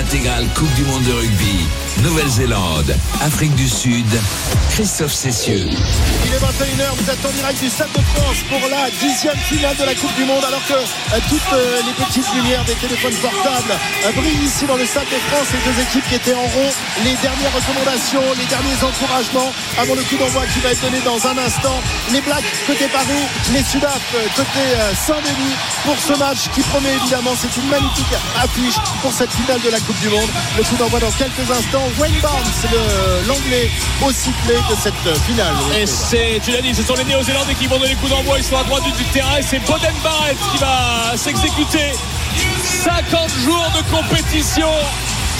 Intégrale Coupe du Monde de rugby. Nouvelle-Zélande, Afrique du Sud. Christophe Cessieux. Il est 21h, vous êtes en direct du Stade de France pour la dixième finale de la Coupe du Monde alors que euh, toutes euh, les petites lumières des téléphones portables euh, brillent ici dans le Stade de France. Les deux équipes qui étaient en rond, les dernières recommandations, les derniers encouragements avant le coup d'envoi qui va être donné dans un instant. Les Blacks côté Paris, les Sudaf côté Saint-Denis pour ce match qui promet évidemment, c'est une magnifique affiche pour cette finale de la Coupe du Monde. Le coup d'envoi dans quelques instants. Wayne Barnes, l'anglais au sifflet de cette finale. Et c'est, tu l'as dit, ce sont les Néo-Zélandais qui vont donner les coups d'envoi. Ils sont à droite du, terrain et c'est Boden Barrett qui va s'exécuter. 50 jours de compétition.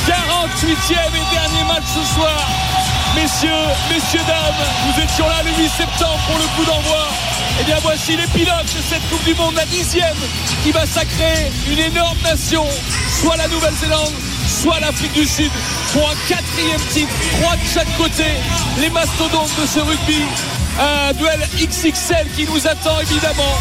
48e et dernier match ce soir. Messieurs, messieurs, dames, nous étions là le 8 septembre pour le coup d'envoi. Et bien voici les pilotes de cette Coupe du Monde, la dixième, qui va sacrer une énorme nation, soit la Nouvelle-Zélande, soit l'Afrique du Sud, pour un quatrième titre, trois de chaque côté, les mastodontes de ce rugby. Un duel XXL qui nous attend évidemment.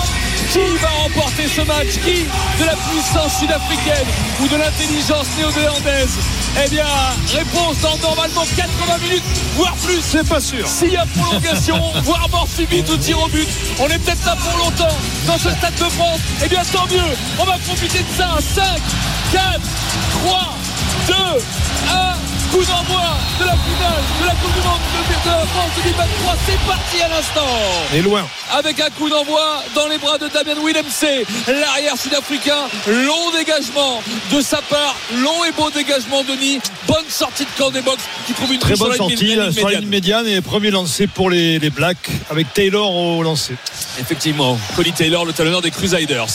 Qui va remporter ce match? Qui? De la puissance sud-africaine ou de l'intelligence néo-zélandaise? Eh bien, réponse dans normalement 80 minutes, voire plus. C'est pas sûr. S'il y a prolongation, voire mort subite ou tir au but, on est peut-être là pour longtemps dans ce stade de France. Eh bien, tant mieux. On va profiter de ça. 5, 4, 3, 2, 1. Coup d'envoi de la finale de la Coupe du Monde de la France 2023. C'est parti à l'instant Et loin. avec un coup d'envoi dans les bras de Damien Willemse, l'arrière sud-africain. Long dégagement de sa part, long et beau dégagement Denis. Bonne sortie de camp des box qui trouve une Très bonne sur la ligne- sortie sur la ligne médiane. et premier lancé pour les, les Blacks avec Taylor au lancer. Effectivement, Collie Taylor, le talonneur des Crusaders.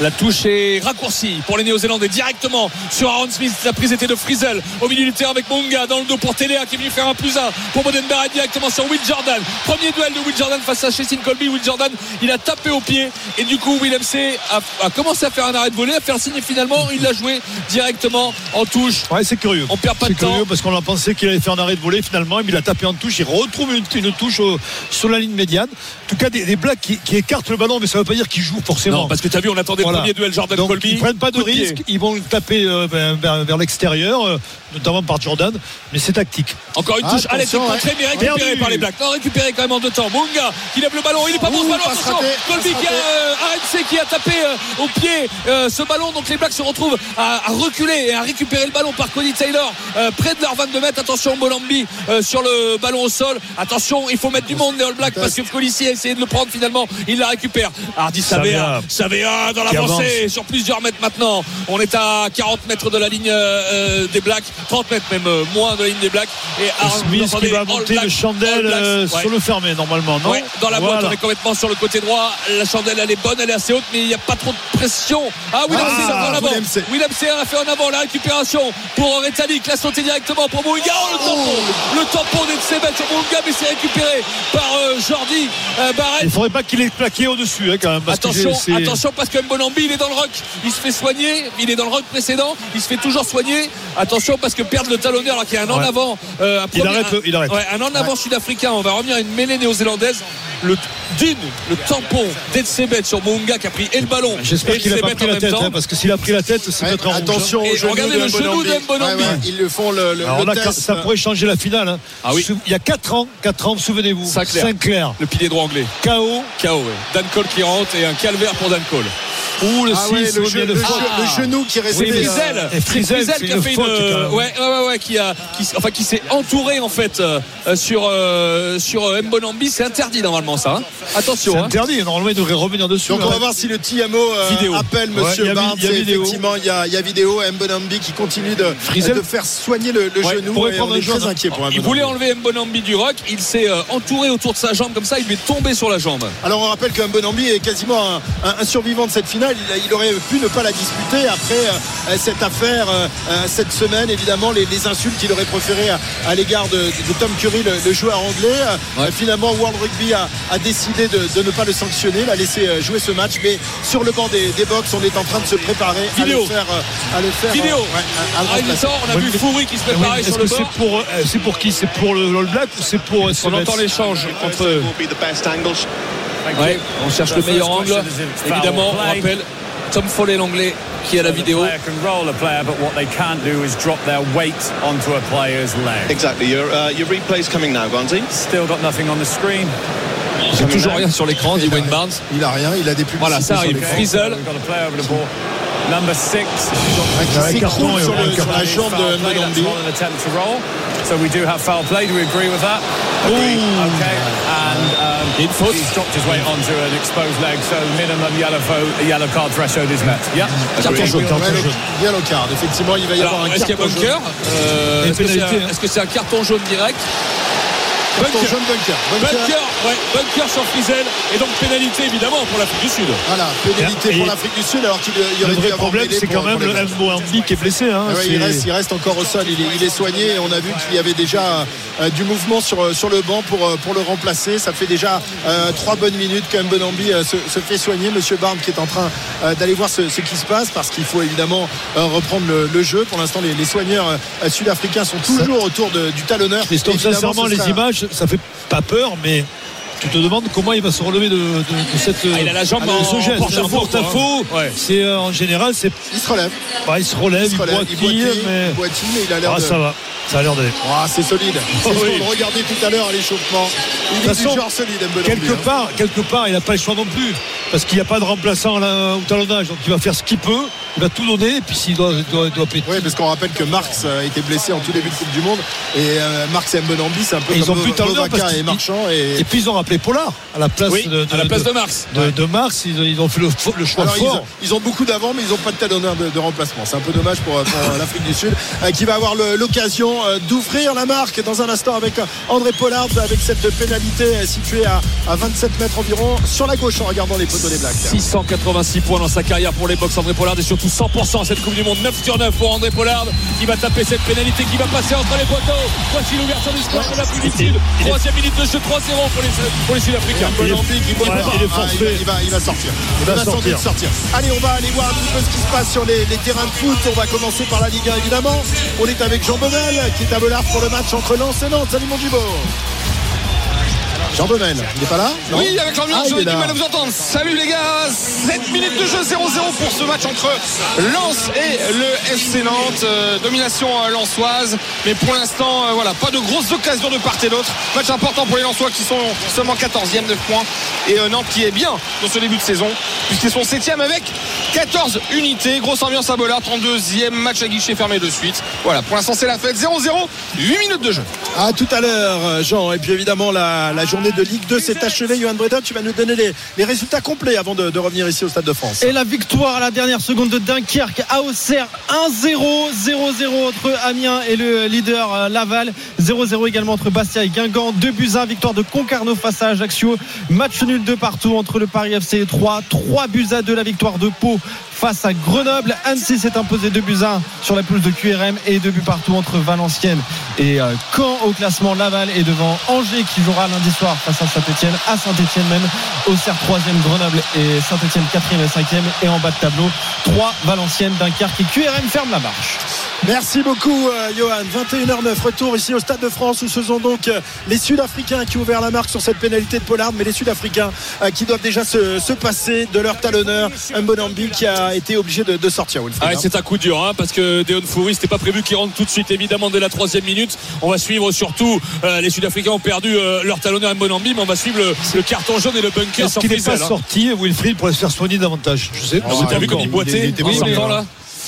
La touche est raccourcie pour les Néo-Zélandais directement sur Aaron Smith. La prise était de Frizel au milieu du terrain avec Munga dans le dos pour Téléa qui est venu faire un plus un pour Boden Barrett directement sur Will Jordan. Premier duel de Will Jordan face à Chessin Colby. Will Jordan, il a tapé au pied et du coup Willem C a, a commencé à faire un arrêt de volée, à faire signe et finalement il l'a joué directement en touche. Ouais, c'est curieux. On perd pas de temps. curieux parce qu'on a pensé qu'il allait faire un arrêt de volée finalement, mais il a tapé en touche. Il retrouve une, une touche au- sur la ligne médiane. En tout cas, des, des Blacks qui, qui écartent le ballon, mais ça ne veut pas dire qu'ils jouent forcément. Non, parce que tu as vu, on attendait Voilà. le premier duel Jordan Donc, Colby. ils prennent pas de risque, ils vont taper euh, vers, l'extérieur, notamment par Jordan, mais c'est tactique. Encore une touche, était Attention, contrée mais récupérée Perdu. par les Blacks. Non, récupérée quand même en deux temps. Munga qui lève le ballon, il est pas bon ce ballon. Attention, Colby qui a euh, RNC qui a tapé euh, au pied euh, ce ballon. Donc les Blacks se retrouvent à, à reculer et à récupérer le ballon par Cody Taylor euh, près de leur 22 mètres. Attention, Molambi euh, sur le ballon au sol. Attention, il faut mettre du monde les All Blacks parce que Colissi a essayé de le prendre finalement. Il la récupère. Hardy Savea, Savea dans l'avancée sur plusieurs mètres maintenant. On est à 40 mètres de la ligne des Blacks, 30 mètres même euh, moins de la ligne des Blacks. Et Aaron, Smith qui va monter le chandelle euh, ouais. sur le fermé normalement, non Ouais, dans la boîte, Voilà. on est complètement sur le côté droit. La chandelle, elle est bonne, elle est assez haute, mais il n'y a pas trop de pression. Ah, Willem Ah, en avant. Willem C a fait en avant la récupération pour Rétalik. La sauté directement pour Mounga. Oh, le tampon Le tampon d'Etsebet sur mais c'est récupéré par euh, Jordi euh, Barrett. Il ne faudrait pas qu'il ait plaqué au-dessus hein, quand même. Parce Attention, attention parce que Mbonambi il est dans le rock, il se fait soigner, il est dans le rock précédent, il se fait toujours soigner. Attention parce que perdre le talonneur alors qu'il y a un en Ouais. avant, euh, un Il premier- arrête le- il arrête. Ouais, un en avant sud-africain. On va revenir à une mêlée néo-zélandaise. Le le tampon d'Etsebet sur Munga qui a pris et le ballon. J'espère et qu'il n'a pas pris en la même tête, temps. hein, parce que s'il a pris la tête, c'est Ouais, mettre en rouge. hein. attention au regardez de le genou de Mbonambi. Ouais, ouais, ils le font le, le, Alors le là, test. ça pourrait changer la finale. hein. Ah oui. Il y a 4 ans, 4 ans, souvenez-vous. Sinclair. Sinclair. Le pilier droit anglais. KO. KO, ouais. Dan Cole qui rentre et un calvaire pour Dan Cole. Ou le Ah 6, ouais, le, ou ge- bien le genou qui est resté. Oui, Frizel, et Frizel, Frizel c'est qui a fait une, ouais, ouais, ouais, ouais, qui a, qui, enfin, qui s'est entouré en fait euh, euh, sur euh, sur Mbonambi, c'est interdit normalement ça. hein. C'est Attention. hein. interdit. Normalement, il devrait revenir dessus. Donc on va hein. voir si le TMO euh, Vidéo. appelle Ouais, Monsieur Barnes. il y a Et vidéo. Effectivement, il y a, il y a vidéo. Mbonambi qui continue de, faire soigner le, le Ouais, genou. pourrait et prendre on est un jaune, très inquiet pour Il voulait enlever Mbonambi du rock, il s'est euh, entouré autour de sa jambe comme ça, il lui est tombé sur la jambe. Alors on rappelle que Mbonambi est quasiment un, un- un survivant de cette finale. Il, il aurait pu ne pas la disputer après euh, cette affaire euh, cette semaine. Évidemment, les, les insultes qu'il aurait préférées à, à l'égard de, de Tom Curry, le, le joueur anglais. Ouais. finalement, World Rugby a, a décidé de, de ne pas le sanctionner, l'a laissé euh, jouer ce match. Mais sur le banc des, des box, on est en train de se préparer à Vidéo. le faire. euh, à le faire Vidéo. euh, ouais, à- à le À temps, on a Oui, vu Foury qui se Oui, préparait Est-ce sur le que c'est pour, euh, c'est pour qui? C'est pour le All Black ou c'est pour euh, On Smith entend l'échange entre eux. Ouais, on cherche le meilleur angle. Évidemment, on rappelle Tom Follet, l'anglais, qui a la vidéo. player can roll a player, but what they can't do is drop their weight onto a player's leg. Exactly. Your, uh, your replay's coming now, Gonzi. Still got nothing on the screen. J'ai toujours rien sur l'écran, dit Wayne Barnes. Il a rien, il a des publicités. Voilà, ça arrive. Frizzle. Number six. Qui s'écroule sur, le- sur la jambe de. So we do have foul play. Do we agree with that? Agree. Okay. And um, he's dropped his weight onto an exposed leg, so minimum yellow, fo- yellow card threshold is met. Yeah. Carton jaune. Yellow card, effectivement, il va y avoir Alors, un est-ce qu'il y a carton bunker jaune. Euh, Est-ce que c'est un- carton jaune direct Carton Bunker. jaune, bunker. Bunker. Bunker, ouais, bunker sur Frizel et donc pénalité évidemment pour l'Afrique du Sud. Voilà, pénalité Et- pour l'Afrique du Sud alors qu'il il y Le aurait dû vrai avoir problème, c'est quand même le. Mboambi qui est blessé. hein. Ouais, il, reste, il reste encore au sol, il est, il est soigné et on a vu qu'il y avait déjà euh, du mouvement sur, sur le banc pour, euh, pour le remplacer. Ça fait déjà euh, trois bonnes minutes que Mbonambi euh, se, se fait soigner. Monsieur Barnes qui est en train euh, d'aller voir ce, ce qui se passe parce qu'il faut évidemment euh, reprendre le, le jeu. Pour l'instant, les, les soigneurs euh, sud-africains sont toujours autour de- du talonneur. Christophe, sincèrement, les sera- ça fait pas peur, mais tu te demandes comment il va se relever de, de- de cette. Ah, il a la jambe de en ce geste. porte-à-faux, En porte-à-faux. quoi. Ouais. C'est euh, en général, c'est Il se relève. bah, il se relève, Il il, se relève. Il boitille, boitille, mais il boitille, mais il a l'air ah, de. ça va, ça a l'air d'aller. Ah, c'est solide. C'est Oh, ce oui. qu'on regardait tout à l'heure à l'échauffement. Il est toute du façon, genre solide, Quelque hein. part, quelque part, il n'a pas le choix non plus, parce qu'il n'y a pas de remplaçant là, au talonnage, donc il va faire ce qu'il peut, il va tout donner, et puis s'il doit, doit, il doit péter. Oui, parce qu'on rappelle que Marx a été blessé en tout début de Coupe du Monde et euh, Marx et Mbonambi, c'est un peu Et ils comme ont plus de et Marchand. Et... Et puis ils ont rappelé Pollard à la place Oui, de, à la place de Marx. de, de Marx, ils, ont- ils ont fait le, choix Alors, ils, fort. ont, ils ont beaucoup d'avant, mais ils n'ont pas de talonneur de, de remplacement. C'est un peu dommage pour, pour l'Afrique du Sud, euh, qui va avoir l'occasion euh, d'ouvrir la marque dans un instant avec euh, André Pollard, avec cette pénalité euh, située à, à 27 mètres environ sur la gauche en regardant les poteaux des Blacks. 686 points dans sa carrière pour les box André Pollard et surtout 100% cette Coupe du Monde 9 sur 9 pour André Pollard qui va taper cette pénalité qui va passer entre les poteaux voici l'ouverture du score de du Sud troisième minute de jeu 3-0 pour les, pour les Sud-Africains il ah, il va- il va- il va sortir. Il va va sans sortir. doute sortir. Allez, on va aller voir un petit peu ce qui se passe sur les, les terrains de foot. On va commencer par la Ligue 1 évidemment. On est avec Jean Bonnel qui est à Bollard pour le match entre Lens et Nantes. Salut mon Gibo. Jean Bonnel, il n'est pas là Non Oui, avec l'ambiance, Ah, j'aurais du mal à vous entendre. Salut les gars, 7 minutes de jeu 0-0 pour ce match entre Lens et le FC Nantes. Euh, domination euh, lensoise, mais pour l'instant, euh, voilà, pas de grosses occasions de part et d'autre. Match important pour les Lensois qui sont seulement 14e, 9 points. Et euh, Nantes qui est bien dans ce début de saison, puisqu'ils sont 7e avec 14 unités. Grosse ambiance à Bollard, 32e match à guichet fermé de suite. Voilà, pour l'instant, c'est la fête 0-0, 8 minutes de jeu. À tout à l'heure, Jean. Et puis évidemment, la, la journée de Ligue 2 s'est achevée. Johan Bredon, tu vas nous donner les, résultats complets avant de, de revenir ici au Stade de France. Et la victoire à la dernière seconde de Dunkerque à Auxerre 1-0 0-0 entre Amiens et le leader euh, Laval 0-0 également entre Bastia et Guingamp 2 buts 1 victoire de Concarneau face à Ajaccio match nul de partout entre le Paris FC et 3 3 buts à 2 la victoire de Pau face à Grenoble. Annecy s'est imposé 2 buts 1 sur la pelouse de QRM et 2 buts partout entre Valenciennes et euh, Caen au classement Laval est devant Angers qui jouera lundi soir face à Saint-Etienne à Saint-Etienne même Auxerre 3e Grenoble et Saint-Etienne 4e et 5e et en bas de tableau 3 Valenciennes Dunkerque et QRM ferme la marche. Merci beaucoup, euh, Johan. 21h09, retour ici au Stade de France où ce sont donc euh, les Sud-Africains qui ont ouvert la marque sur cette pénalité de Pollard, mais les Sud-Africains qui doivent déjà se, se passer de leur talonneur, Mbonambi qui a été obligé de, de sortir. Wilfried, Ah ouais, hein. c'est un coup dur hein, parce que Deon Foury c'était pas prévu qu'il rentre tout de suite évidemment dès la troisième minute on va suivre surtout euh, les Sud-Africains ont perdu euh, leur talonneur Mbonambi mais on va suivre le, le carton jaune et le bunker Est-ce qu'il n'est pas hein. sorti, Wilfried, pour se faire soigner davantage? Je sais. Ah, vous avez vu comme il il boitait en sortant mais- là?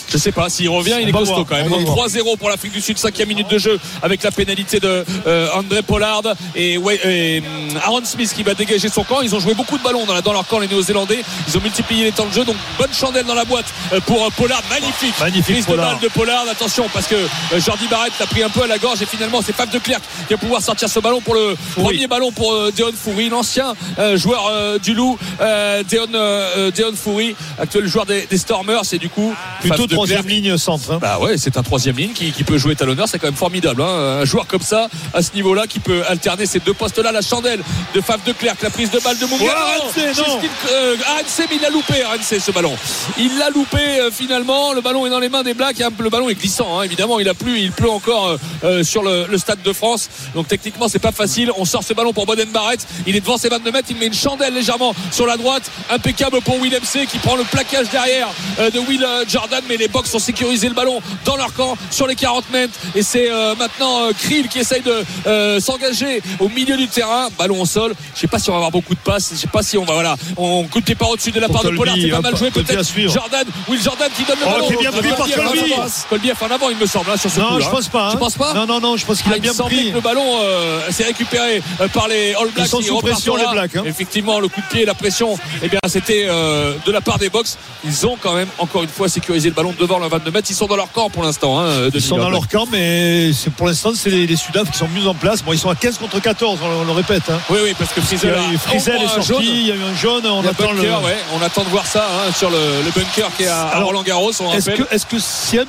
Je sais pas, s'il revient, il est costaud quand même. on va Donc voir. 3-0 pour l'Afrique du Sud, cinquième minute de jeu avec la pénalité de euh, André Pollard et, ouais, et, hum, Aaron Smith qui va dégager son camp. Ils ont joué beaucoup de ballons dans, dans leur camp, les Néo-Zélandais. Ils ont multiplié les temps de jeu. Donc bonne chandelle dans la boîte euh, pour euh, Pollard. Magnifique. Magnifique, Prise de balle de Pollard. Attention parce que euh, Jordi Barrett l'a pris un peu à la gorge et finalement c'est Fab de Clerc qui va pouvoir sortir ce ballon pour le premier ballon pour euh, Deon Foury, l'ancien euh, joueur euh, du Loup, euh, Deon, Deon Foury, actuel joueur des, des Stormers et du coup Plutôt troisième ligne centre. hein. Bah ouais, c'est un troisième ligne qui, qui peut jouer talonneur, c'est quand même formidable. hein. Un joueur comme ça, à ce niveau-là, qui peut alterner ces deux postes-là. La chandelle de Faf de Clerc, la prise de balle de non. Justine, euh, il l'a loupé, Hansen, ce ballon. Il l'a loupé euh, finalement. Le ballon est dans les mains des Blacks. Le ballon est glissant, hein, évidemment. Il a plu, il pleut encore euh, euh, sur le, le stade de France. Donc techniquement, c'est pas facile. On sort ce ballon pour Boden Barrett. Il est devant ses 22 mètres. Il met une chandelle légèrement sur la droite. Impeccable pour Will MC qui prend le plaquage derrière de Will Jordan. Mais les Box ont sécurisé le ballon dans leur camp sur les 40 mètres. Et c'est euh, maintenant euh, Krill qui essaye de euh, s'engager au milieu du terrain. Ballon au sol. Je sais pas si on va avoir beaucoup de passes. Je sais pas si on va voilà. On coup de pied par au-dessus de la part de Pollard. C'est pas hein, mal joué peut-être. Jordan, Will Jordan qui donne le Oh, ballon. bien pris par Colby en avant. Colby a fait en avant, il me semble, hein, sur ce Non, coup-là, je pense pas. Tu hein. penses pas Non, non, non, je pense qu'il Ah, a il bien pris. que le ballon euh, s'est récupéré par les All Blacks sont qui sous pression, les Blacks, hein. Effectivement, le coup de pied, la pression, eh bien, c'était de la part des Box. Ils ont quand même encore une fois sécurisé le ballon devant le 22 mètres. Ils sont dans leur camp pour l'instant. Hein, Ils sont dans leur camp, mais pour l'instant, c'est les, les Sudaf qui sont mieux en place. Bon, ils sont à 15 contre 14, on, le- on le répète. Hein. Oui, oui, parce que Frizel, Frizel est sorti, jaune. il y a eu un jaune, on attend le. bunker, ouais. On attend de voir ça hein, sur le, le bunker qui est à, Alors, Roland Garros. Est-ce que, est-ce que si un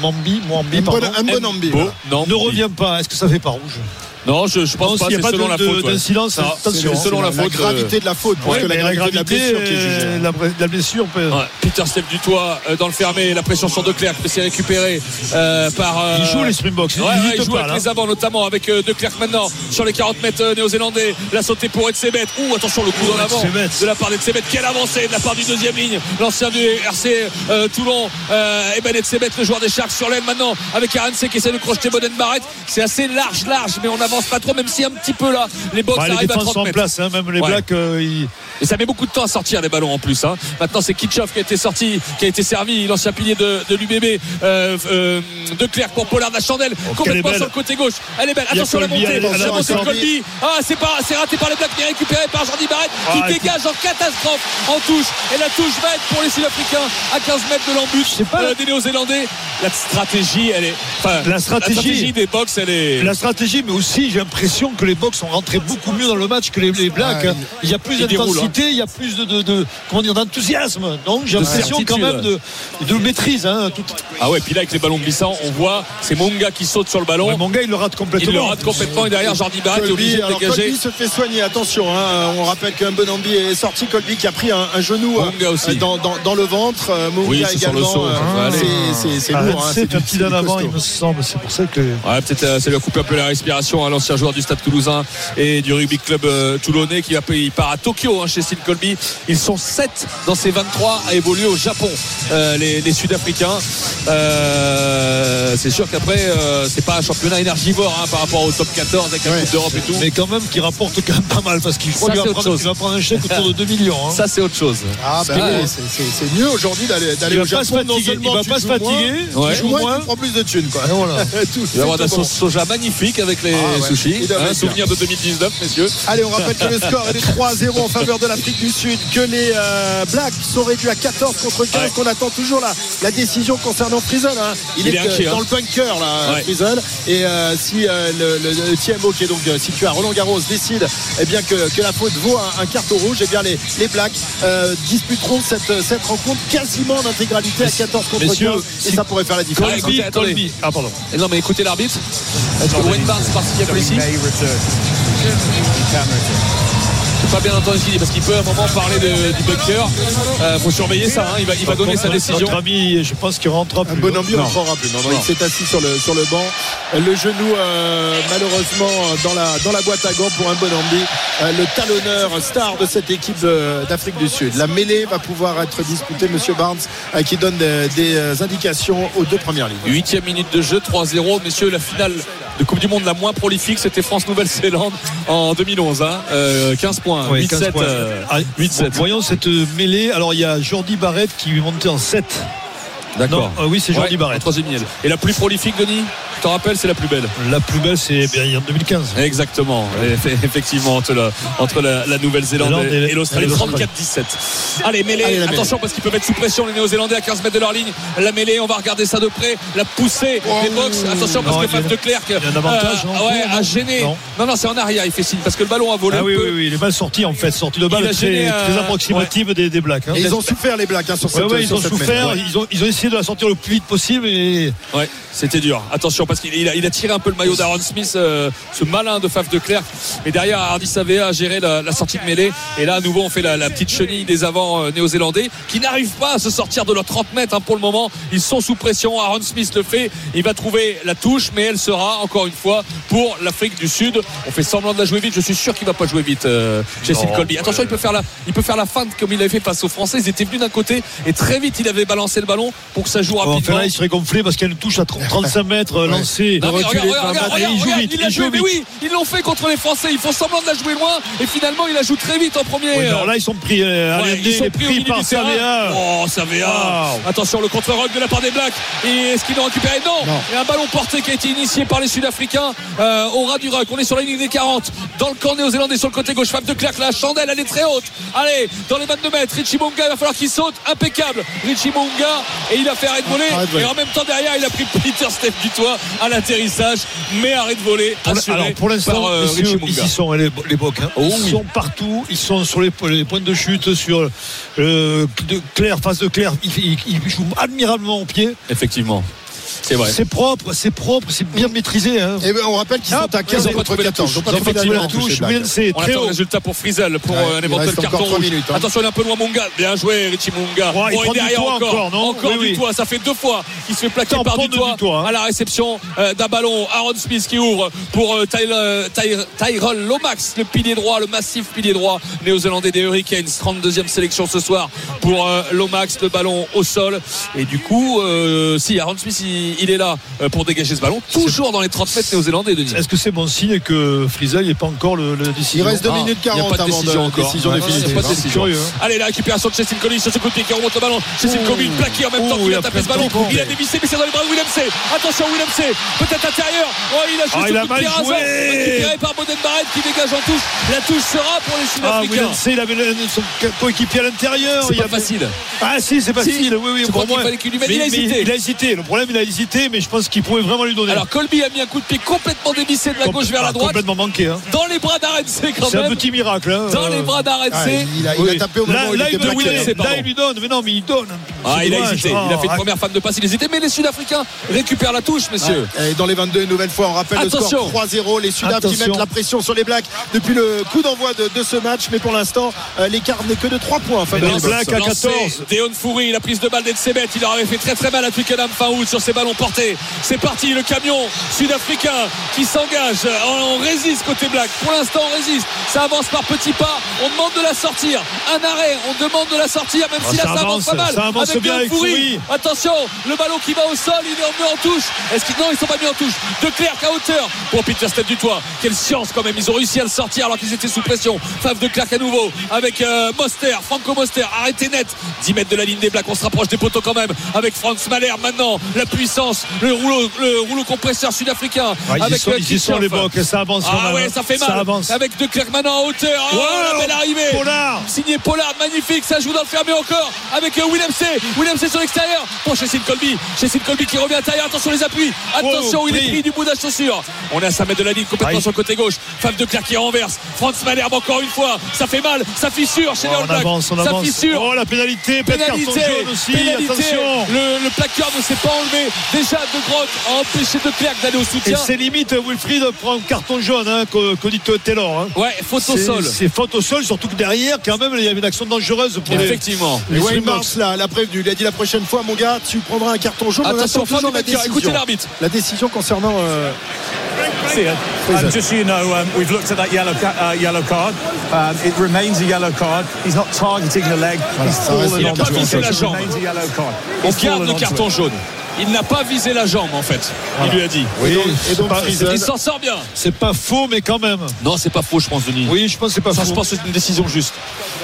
Mambi, Mwambi, pardon, Un bon ambi. Beau, non, ne revient pas, est-ce que ça fait pas rouge? Non, je, je pense Non, pas. C'est pas selon de- la de- faute. ouais. attention, c'est selon la la faute. euh, gravité de la faute, parce Ouais, que la mais gravité de la blessure qui est jugée. euh, la, la blessure peut. Ouais, Peter Steph du toit dans le fermé, la pression sur De Klerk qui s'est récupérée euh, par. euh, Il joue les Springboks, Ouais, il il joue pas, avec là. les avants notamment avec euh, De Klerk maintenant sur les 40 mètres euh, néo-zélandais. La sautée pour Edsebet. Ouh, attention le coup Oh, en avant Etzebet. de la part d'Edsebet. Quelle avancée de la part du deuxième ligne, l'ancien du RC euh, Toulon. Euh, et ben Edsebet, le joueur des Sharks sur l'aile maintenant avec Aranse qui essaie de crocheter Boden Barrett. C'est assez large, large, mais on n'avance pas trop, même si un petit peu là, les box Bah, les arrivent à défenses 30 sont en place, hein, même les Ouais. Blacks, euh, ils- Et ça met beaucoup de temps à sortir les ballons en plus. Hein. Maintenant, c'est Kitchoff qui a été sorti, qui a été servi, l'ancien pilier de, de l'UBB, euh, euh, de Clerc pour Pollard la chandelle, est complètement sur le côté gauche. Elle est belle. Attention la Colby, montée, la montée de Colby. Ah, c'est pas, c'est raté par les Blacks, mais récupéré par Jordi Barrett qui Ah, dégage en catastrophe en touche. Et la touche va être pour les Sud-Africains à 15 mètres de l'embut euh, des Néo-Zélandais. La stratégie, elle est, enfin, La stratégie- des box, elle est. La stratégie, mais aussi j'ai l'impression que les Box sont rentrés beaucoup mieux dans le match que les, les Blacks. Ouais, hein. il y a plus d'intensité, il y a plus de, de, de- comment dire d'enthousiasme. Donc j'ai l'impression quand même de, de maîtrise. Hein, tout... Ah ouais, puis là avec les ballons glissants, on voit c'est Monga qui saute sur le ballon. Ouais, mon gars, il le rate complètement. Il le rate complètement et derrière Jordi Barrett est obligé Colby, de dégager. Colby se fait soigner, attention. hein. on rappelle qu'un Bonambi est sorti. Colby qui a pris un, un genou euh, dans, dans- dans le ventre. Euh, Munga Oui, également. saut, euh, c'est- c'est c'est Ah, lourd. hein, c'est un petit d'un avant, il me semble. C'est pour ça que. Ouais, peut-être euh, ça lui a coupé un peu la respiration à l'ancien joueur du Stade Toulousain et du rugby club euh, toulonnais qui va il part à Tokyo hein, chez Steve Colby. Ils sont 7 dans ces 23 à évoluer au Japon, euh, les, les Sud-Africains. Euh, c'est sûr qu'après euh, c'est pas un championnat énergivore hein, par rapport au top 14 avec la Ouais. Coupe d'Europe et tout. Mais quand même, qui rapporte quand même pas mal parce qu'il va, va prendre un chèque autour de 2 millions. hein. Ça c'est autre chose. Ah bah beau. c'est- mieux aujourd'hui d'aller d'aller il au va pas se Japon. non. Il va pas se moins, fatiguer. Ouais. Tu Il joues joue moins, moins. tu prends plus de thunes. Quoi. Voilà. Tout, Il va y avoir de la sauce soja magnifique avec les Ah ouais. sushis. Il doit Hein, être souvenir de 2019, messieurs. Allez, on rappelle que le score est de 3-0 en faveur de l'Afrique du Sud, que les euh, Blacks sont réduits à 14 contre 15, Ouais. qu'on attend toujours la, la décision concernant Frizzle. hein. Il, Il est, est inquiet, euh, dans hein. le bunker, là, Ouais. Frizzle. Et euh, si euh, le, le- le TMO, qui est donc situé à Roland Garros, décide eh bien, que, que la faute vaut un, un carton rouge, eh bien, les, les Blacks euh, disputeront cette, cette rencontre quasiment en intégralité à 14 contre Messieurs, 15. Et si- ça pourrait faire la différence. Colby. Ah, pardon. Non mais écoutez l'arbitre. Est-ce que Wayne Barnes So we may return. Can return. Pas bien entendu ce qu'il dit parce qu'il peut à un moment parler de- du bunker. Euh, faut surveiller ça. hein. Il va, il va donner sa décision. Notre ami, je pense qu'il rentrera Un plus. Non. Non, non, il s'est assis sur le, sur le banc. Le genou, euh, malheureusement, dans la, dans la boîte à gants pour un bon ambi. Euh, le talonneur star de cette équipe de- d'Afrique du Sud. La mêlée va pouvoir être disputée. Monsieur Barnes, euh, qui donne des, des, euh, indications aux deux premières lignes. Huitième minute de jeu, 3-0. Messieurs, la finale de Coupe du Monde la moins prolifique, c'était France-Nouvelle-Zélande en 2011. hein. Euh, 15 points, Ouais, 8-7. 15 points. euh, Ah, 8-7. Voyons cette mêlée. Alors il y a Jordi Barrett qui est monté en 7. D'accord. Non, euh, oui, c'est Jordi Ouais, en Barrett. troisième. Et la plus prolifique, Denis? Tu t'en rappelles, c'est la plus belle. La plus belle, c'est en 2015. Exactement, Eff- effectivement, entre la, entre la, la Nouvelle-Zélande Zélande et, l'Australie. et l'Australie. 34-17. Allez, mêlée, Allez, la mêlée. attention parce qu'ils peuvent être sous pression, les Néo-Zélandais à 15 mètres de leur ligne. La mêlée, on va regarder ça de près. La poussée des box. Attention parce que Faf de Clerc il y a un avantage, non ouais, a gêné. Non. Non, non, c'est en arrière, il fait signe parce que le ballon a volé Ah un oui, peu. oui, oui, il est mal sorti en fait, sorti de balle très, gêné, euh, très approximative des, des Blacks. hein. Et ils ont souffert les Blacks hein, sur Ouais, cette ouais, ils sur ont cette souffert, mêlée. ils, ont, ils ont essayé de la sortir le plus vite possible et Ouais, c'était dur. Attention parce qu'il il a, il a tiré un peu le maillot d'Aaron Smith, euh, ce malin de Faf de Clerc. Mais derrière, Hardy Savea a géré la, la sortie de mêlée. Et là, à nouveau, on fait la, la petite chenille des avants euh, néo-zélandais qui n'arrivent pas à se sortir de leurs 30 mètres hein, pour le moment. Ils sont sous pression. Aaron Smith le fait. Il va trouver la touche, mais elle sera encore une fois pour l'Afrique du Sud. On fait semblant de la jouer vite. Je suis sûr qu'il va pas jouer vite, euh, Non, Colby. Attention, il peut faire la, il peut faire la feinte comme il avait fait face aux Français. Ils étaient venus d'un côté et très vite il avait balancé le ballon pour que ça joue enfin, rapidement. là, il serait gonflé parce qu'il y a une touche à 30 35 mètres Non, mais regarde, regarde, regarde, et il joue vite, il l'a il joue joué, mais oui, ils l'ont fait contre les Français. Ils font semblant de la jouer loin et finalement il la joue très vite en premier. Oui, non, là, ils sont pris. Euh, Ouais, ils sont pris, par. Savea. Oh, Savea. Wow. Attention, le contre-rock de la part des Blacks. Et est-ce qu'ils l'ont récupéré? Non. Non. Il y a un ballon porté qui a été initié par les Sud-Africains euh, au ras du rock. On est sur la ligne des 40. Dans le camp néo-zélandais sur le côté gauche. Fab de Clerc, la chandelle, elle est très haute. Allez, dans les 22 mètres. Richie Munga, il va falloir qu'il saute. Impeccable. Richie Munga. Et il a fait arrêt de voler. Arrêt de voler. Et en même temps, derrière, il a pris Peter Steph du toit à l'atterrissage. Mais arrêt de voler. Assuré Alors pour l'instant, par, euh, Munga. ici sont les, les Bocs, hein. Oh ils oui. sont partout, ils sont sur les, les points de chute, sur euh, de Claire, face de Claire, ils, ils- ils jouent admirablement au pied. Effectivement. C'est vrai. C'est propre, c'est propre, c'est bien maîtrisé. Hein. Et ben, on rappelle qu'ils Ah, sont à ils 15 ont pas contre trouvé la 14. touche. Ils ont pas trouvé la la touche, c'est On très attend le haut. résultat pour Frizel pour Ouais, euh, un il éventuel carton rouge. minutes, hein. Attention, il est un peu loin Munga. Bien joué Richie Munga. Ouais, il Bon, du derrière toit encore, encore, non encore Oui, du oui. toit. Ça fait deux fois qu'il se fait plaquer par du toit, du toit, hein. à la réception euh, d'un ballon. Aaron Smith qui ouvre pour euh, Tyrell Lomax, le pilier droit, le massif pilier droit néo-zélandais des Hurricanes. 32e sélection ce soir pour euh, Lomax, le ballon au sol. Et du coup, euh, si Aaron Smith il, il est là euh, pour dégager ce ballon, toujours dans les 30 mètres néo-zélandais, Denis. Est-ce que c'est bon signe que Frizel n'est pas encore le, le Il décision reste 2 Ah, minutes il y a 40 pas de avant décision de encore. décision Ouais, définitive. il y a pas de décision. curieux, hein. Allez, la récupération de Chestin Collins sur ce côté qui remonte le ballon. Chestin Collins plaqué en même temps qu'il il a a tapé ce ballon. Il a dévissé, mais c'est dans les bras de Willem C. Attention, Willem C. Peut-être intérieur. Oh, il a juste Ah, il le a mal joué. Récupéré par Boden Barrett qui dégage en touche. La touche sera pour les Ah, Sud-Africains. Williams, C, il avait son coéquipier à l'intérieur. c'est il pas facile. Ah si, c'est facile. oui, oui. Il. Il a hésité. Le problème, il a hésité, mais je pense qu'il pouvait vraiment lui donner. Alors, Colby a mis un coup de pied complètement dévissé de la gauche vers la Ah, droite. Complètement manqué. Hein. Dans les bras d'Arrête C quand C'est un même. petit miracle. Hein. Dans les bras d'Arrête Ah, C. il, a, il a Oui. tapé au moment Là, où il là, était il, plaqué. Là, lui donne. Mais non, mais il donne. Ah, il a hésité. Il a fait une Ah, première femme de passe. Il hésitait. Mais les Sud-Africains récupèrent la touche, messieurs. Et dans les 22, une nouvelle fois, on rappelle Attention. le score 3-0. Les Sudaf qui Attention. mettent la pression sur les Blacks depuis le coup d'envoi de, de ce match. Mais pour l'instant, euh, l'écart n'est que de 3 points. en faveur les Blacks. À Lancé. 14. Deon Foury, la prise de balle d'Edsebet, il leur avait fait très très mal à Twickenham fin août sur ses ballons portés. C'est parti, le camion sud-africain qui s'engage. On, on résiste côté Black. Pour l'instant, on résiste. Ça avance par petits pas. On demande de la sortir. Un arrêt, on demande de la sortir, même Ah, si là ça ça avance pas mal. ça avance avec bien avec Foury. Attention, le ballon qui va au sol, il est remis en touche. Est-ce qu'ils non, ils sont pas mis en touche. De Clerc à hauteur pour Peter Step du toit. Quelle science quand même. Ils ont réussi à le sortir alors qu'ils étaient sous pression. Fave de Clerc à nouveau avec euh, Moster, Franco Moster. Arrêtez net. 10 mètres de la ligne des Blacks. On se rapproche des poteaux quand même avec Franz Mahler maintenant. La puissance, le rouleau, le rouleau compresseur sud-africain. Ouais, avec sont, euh, ils sont les. Bocs. Ça avance. Ah ouais, hein. ça fait mal. avance. Avec De maintenant en hauteur. Oh, la belle arrivée. Pollard. Signé Pollard, magnifique, ça joue dans le fermé encore avec euh, Willem C. Willem C sur l'extérieur pour Chessin Colby. Chessin Colby qui revient à l'intérieur, attention les appuis. Attention, il est pris. du bout de la chaussure. On est à 5 mètres de la ligne, complètement Aïe. sur le côté gauche. Fave de Clerc qui renverse. Franz Malherbe encore une fois. Ça fait mal, ça fissure chez Oh, les All on Blacks. Ça avance. fissure. Oh la pénalité, Pénalité, jaune aussi. pénalité. Attention. Le, le plaqueur ne s'est pas enlevé. Déjà, De Groot a empêché De Clerc d'aller au Et soutien. c'est limite, Wilfried prend un carton jaune, hein, que, dit Taylor. Hein. Ouais, faute au C'est- sol. C'est faute au sol, surtout que derrière, quand même, il y avait une action dangereuse pour les. Effectivement. Et les. Mars là, l'a prévenu. Il a dit la prochaine fois, mon gars, tu prendras un carton jaune. On Attention, attend du la. Écoutez l'arbitre. La décision concernant. euh, just so you know, um, we've looked at that yellow, ca- uh, yellow card. Um, it remains a yellow card. He's not targeting the leg. He's fallen il a onto pas it. visé la It jambe. remains a yellow card. On garde le carton jaune. Il n'a pas visé la jambe en fait. Il lui a dit. Oui, Et donc- et donc, pas- Il s'en sort bien. c'est pas faux, mais quand même. Non, c'est pas faux, je pense, Denis. Oui, je pense que c'est pas Ça, faux. je pense que c'est une décision juste.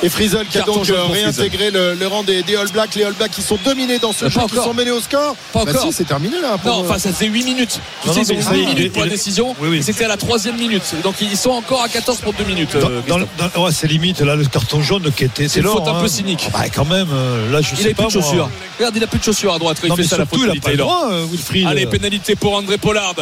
Et Frizzle qui a Carton donc euh, réintégré le, le rang des, des All Blacks. Les All Blacks qui sont dominés dans ce jeu, qui sont menés au score. Pas Bah encore. si, c'est terminé là. pour, Non, euh, enfin, ça faisait 8 minutes. Tu Non, sais, non, ils ont mais 8 ça, il minutes pour la il décision. Oui, oui. Et C'était à la troisième minute. Donc, ils sont encore à 14 pour 2 minutes. Euh, ouais, c'est limite là le carton jaune qui était C'est une faute un hein. peu cynique. Ah bah, quand même euh, là je Il sais pas plus de chaussures. Regarde, il a plus de chaussures à droite. Il fait ça la faute euh, Wilfried. Allez, pénalité pour André Pollard.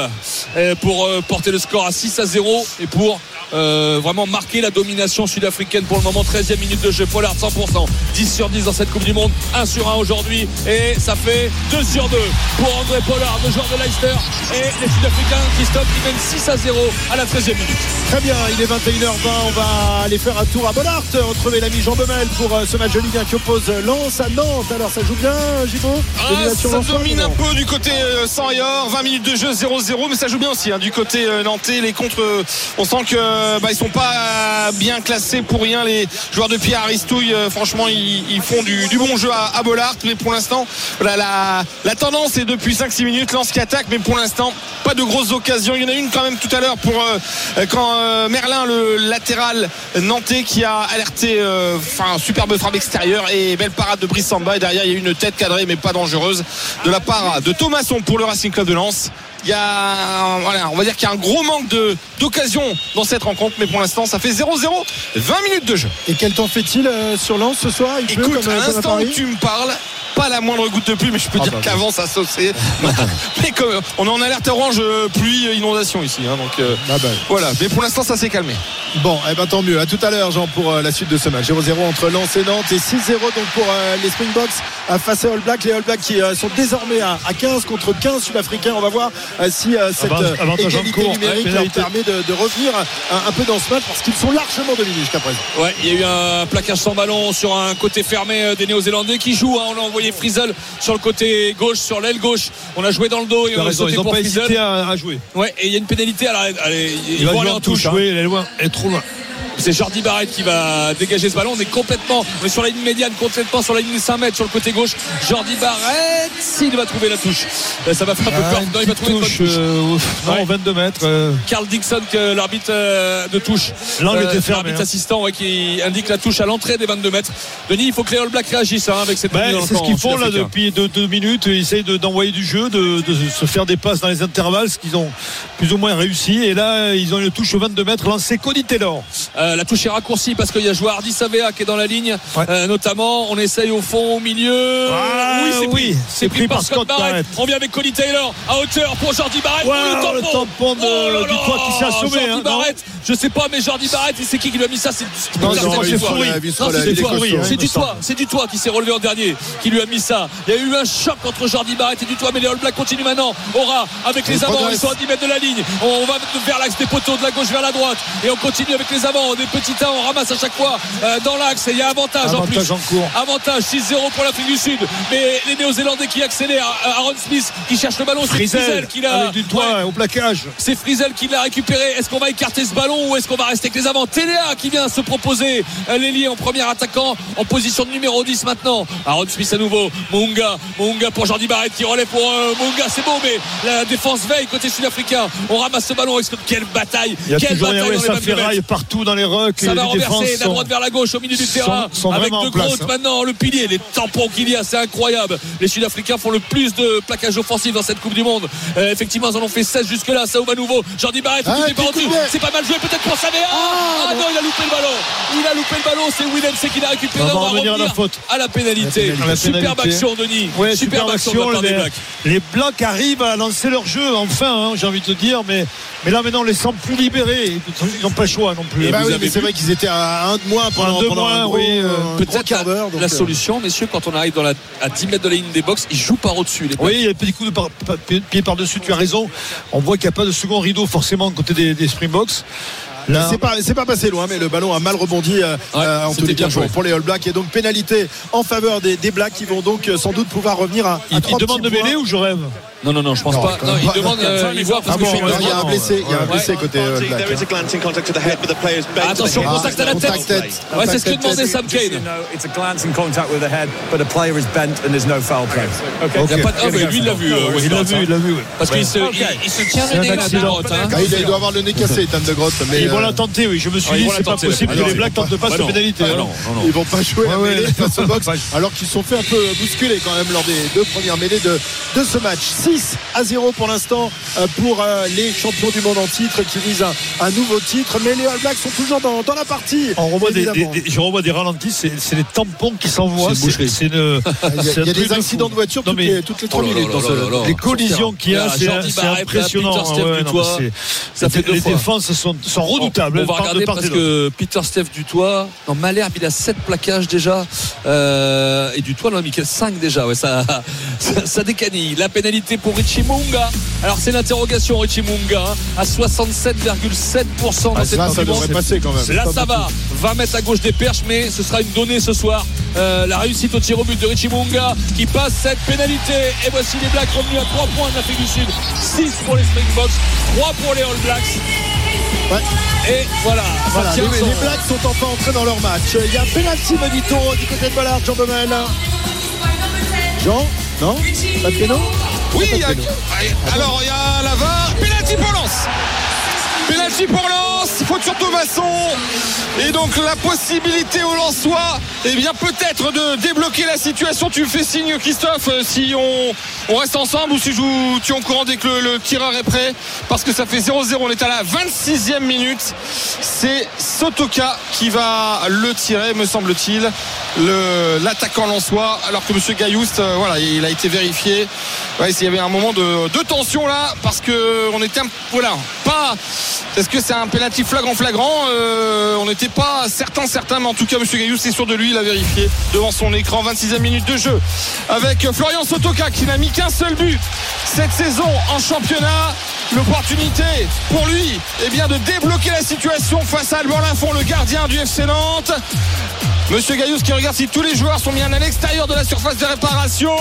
Euh, pour euh, porter le score à 6 à 0 et pour euh, vraiment marquer la domination sud-africaine pour le moment. 13e minute de jeu. Pollard 100%. 10 sur 10 dans cette Coupe du Monde. 1 sur 1 aujourd'hui. Et ça fait 2 sur 2 pour André Pollard, le joueur de Leicester. Et les Sud-Africains, Christophe, qui mènent 6 à 0 à la 13e minute. Très bien, il est 21h20. On va aller faire un tour à Bollard. Retrouver l'ami Jean Bemel pour euh, ce match de Ligue 1 qui oppose Lens à Nantes. Alors ça joue bien, Gibaud? Ah, Domination ça domine un peu du côté euh, sans et or 20 minutes de jeu 0-0 mais ça joue bien aussi hein, du côté nantais les contre on sent que euh, bah, ils sont pas euh, bien classés pour rien les joueurs de Pierre Aristouille euh, franchement ils, font du, bon jeu à, à Bollard mais pour l'instant la, tendance est depuis 5-6 minutes Lance qui attaque mais pour l'instant pas de grosses occasions. Il y en a une quand même tout à l'heure pour euh, quand Merlin le latéral nantais qui a alerté enfin superbe frappe extérieure et belle parade de Brice Samba. Et derrière il y a une tête cadrée mais pas dangereuse de la part de Thomasson pour le Racing Club de Lens il y a voilà, on va dire qu'il y a un gros manque de d'occasion dans cette rencontre mais pour l'instant ça fait 0-0 20 minutes de jeu. Et quel temps fait-il euh, sur Lens ce soir? Il écoute euh, comme à l'instant où tu me parles pas la moindre goutte de pluie mais je peux Ah dire bah, qu'avant ça sauçait mais comme on est en alerte orange euh, pluie euh, inondation ici hein, donc euh, Ah bah. voilà mais pour l'instant ça s'est calmé Bon, eh ben tant mieux. À tout à l'heure, Jean, pour euh, la suite de ce match. 0-0 entre Lens et Nantes et 6-0 donc pour euh, les Springboks face aux All Blacks. Les All Blacks qui euh, sont désormais à, à 15 contre 15 Sud-Africains. On va voir euh, si euh, cette euh, en égalité cours, numérique ouais, leur permet de, de revenir un, un peu dans ce match parce qu'ils sont largement dominés jusqu'à présent. Ouais, il y a eu un plaquage sans ballon sur un côté fermé des Néo-Zélandais qui jouent. hein. On a envoyé Frizzle sur le côté gauche, sur l'aile gauche. On a joué dans le dos et on a raison, sauté ils n'ont pour pas hésité Frizzle. à, à jouer Ouais, et il y a une pénalité. Alors, allez, ils il va vont jouer aller en touche. hein. oui elle est loin elle est trop loin C'est Jordi Barrett qui va dégager ce ballon. On est complètement, on est sur la ligne médiane, complètement sur la ligne des 5 mètres sur le côté gauche. Jordi Barrett, s'il va trouver la touche. Euh, Ça va faire un peu Ah, peur. Non, il va trouver une bonne touche touche. euh, non Ouais. 22 mètres euh, Carl Dixon, que l'arbitre de touche. L'angle était fermé, L'arbitre hein. assistant ouais, qui indique la touche à l'entrée des 22 mètres. Denis, il faut que les All Blacks réagissent hein, avec cette le c'est ce qu'ils font là depuis deux, deux minutes. Ils essayent de- d'envoyer du jeu, de, de se faire des passes dans les intervalles, ce qu'ils ont plus ou moins réussi. Et là, ils ont une touche au 22 mètres lancée Cody Taylor. Euh, la touche est raccourcie parce qu'il y a joueur Hardy Savea qui est dans la ligne. Ouais. Euh, notamment, on essaye au fond, au milieu. Ah, oui, c'est oui, pris. c'est pris par Scott Barrett. On vient avec Cody Taylor à hauteur pour Jordi Barrett. Ouais, Oh, le tampon de- là du toit qui s'est assommé, Jordi hein, Barrett, je sais pas, mais Jordi Barrett, c'est qui qui lui a mis ça C'est du toit. C'est du toit. C'est du toit qui s'est relevé en dernier, qui lui a mis ça. Il y a eu un choc entre Jordi Barrett et du toit, mais les All Blacks continuent maintenant. Aura avec les avants, ils sont à 10 mètres de la ligne. On va vers l'axe des poteaux, de la gauche vers la droite, et on continue avec les avants. Des petits tas, on ramasse à chaque fois euh, dans l'axe. Et il y a avantage, en Avantage plus. en cours. Avantage 6-0 pour l'Afrique du Sud. Mais les Néo-Zélandais qui accélèrent. Euh, Aaron Smith qui cherche le ballon. C'est Frizel qui l'a. avec du toit Ouais. au plaquage. C'est Frizel qui l'a récupéré. Est-ce qu'on va écarter ce ballon ou est-ce qu'on va rester avec les avants? Téléa qui vient se proposer euh, l'ailier en premier attaquant en position de numéro 10 maintenant. Aaron Smith à nouveau. Munga. Munga pour Jordi Barrett qui relève pour euh, Munga. C'est beau, mais la défense veille côté sud-africain. On ramasse ce ballon. Quelle bataille Il y a Quelle toujours bataille rien, les ça 22 mètres. ferraille partout dans les rucks. Ça va renverser de la droite vers la gauche au milieu du sont- terrain sont avec De Groot hein. maintenant le pilier les tampons qu'il y a c'est incroyable les Sud-Africains font le plus de plaquage offensif dans cette Coupe du Monde Euh, effectivement ils en ont fait 16 jusque là ça va nouveau Jordi Barrett Ah, c'est pas mal joué peut-être pour Savea ah, non il a loupé le ballon il a loupé le ballon c'est Willem c'est qui l'a récupéré On va on va revenir à la faute. à la pénalité À superbe action Denis Ouais, superbe super action de la action. part des Les, Blacks les Blacks arrivent à lancer leur jeu, enfin, hein, j'ai envie de te dire. Mais, mais là, maintenant, on les sent plus libérés. Ils n'ont pas le choix non plus. Bah vous oui, avez mais c'est vrai qu'ils étaient à un de moins pendant, Un pendant un gros, oui, euh, un gros peut-être quart d'heure. la, euh, solution messieurs quand on arrive dans la, à 10 mètres de la ligne des box ils jouent par au-dessus. Oui, il y a un petit coup de par- par- pied par-dessus, tu as raison. On voit qu'il n'y a pas de second rideau forcément côté des, des Springboks. Là, C'est pas, c'est pas passé loin, mais le ballon a mal rebondi euh, Ouais, euh, en les bien cas pour, joué. pour les All Blacks. Et donc pénalité en faveur des, des Blacks qui vont donc euh, sans doute pouvoir revenir à, à il, il trois demande de mêler ou je rêve? Non, non, non, je pense Non, pas. Non, il demande, euh, il voit parce Ah que bon, je il y a un blessé, il y a un ouais. blessé côté euh, Black. there is a glancing contact to the head, but the player's bent. Attention, Ah, contact à la tête. tête. Ouais, c'est ce que demandait. Sam Kane. it's a glancing contact with the head, but the player is bent and there's no foul play. Okay. Il y a pas de- ah, mais lui, il l'a vu. euh, Il l'a vu, hein. il l'a vu. Parce qu'il se, il, tient le nez hein. Ah, il, doit avoir le nez cassé, Tan de Grotte. Mais Ils vont euh, la tenter, oui. Je me suis Ah, dit, c'est pas possible que les. Blacks tentent pas cette non. pénalité. Hein. non, non, non. ils vont pas jouer la Ouais, mêlée face au box alors qu'ils se sont fait un peu bousculer quand même lors des deux premières mêlées de ce match 6 à 0 pour l'instant euh, pour euh, les champions du monde en titre qui visent un, un nouveau titre mais les All Blacks sont toujours dans, dans la partie On revoit des, des- évidemment. des- je revois des ralentis, c'est les tampons qui s'envoient. C'est une il y a, y des de accidents fou. de voiture Non, toutes, mais- les, toutes les 3 Oh là minutes dans ce- les collisions qu'il y a, c'est impressionnant. Peter Ouais, non, ça fait les défenses sont, sont redoutables. On va regarder parce que Peter Steph Dutoit, non, Malherbe, il a 7 plaquages déjà. Euh, et Dutoit, non, Michael 5 déjà. Ouais, ça, ça, ça décanille. La pénalité pour Richie Munga. Alors, c'est l'interrogation, Richie Munga, hein, à 67,7% dans Ah, cette là Coupe ça du Monde. devrait passer quand même Là, ça va. 20 mètres à gauche des perches, mais ce sera une donnée ce soir. Euh, la réussite au tir au but de Richie Munga qui passe cette pénalité. Et voici les Blacks revenus à 3 points de l'Afrique du Sud. 6 pour les Springboks, 3 pour les All Blacks. Ouais. Et voilà, les, tient son- les Blacks sont enfin entrés dans leur match. Il y a penalty Benito du côté de Ballard, Jean Baumel. Jean Non Pas de Oui, il y a- péno. alors il y a la VAR. Penalty pour Lens. Penalty pour Lens, faute sur Thomasson. Et donc la possibilité au Lensois, eh bien peut-être de débloquer la situation. Tu me fais signe Christophe euh, si on, reste ensemble ou si je- tu es au courant dès que le, tireur est prêt. Parce que ça fait 0-0, on est à la 26e minute. C'est Sotoka qui va le tirer, me semble-t-il. Le- L'attaquant lensois, alors que Monsieur Gailloust, euh, voilà, il a été vérifié. Il y avait un moment de, de tension là, parce que on était un, voilà, pas. Est-ce que c'est un penalty flagrant flagrant Euh, On n'était pas certain certain, mais en tout cas Monsieur Gailloust est sûr de lui, il a vérifié devant son écran. 26e minute de jeu avec Florian Sotoka qui n'a mis qu'un seul but cette saison en championnat. L'opportunité pour lui, eh bien, de débloquer la situation face à Alban Lafont, le gardien du FC Nantes. Monsieur Gaillous qui regarde si tous les joueurs sont bien à l'extérieur de la surface de réparation.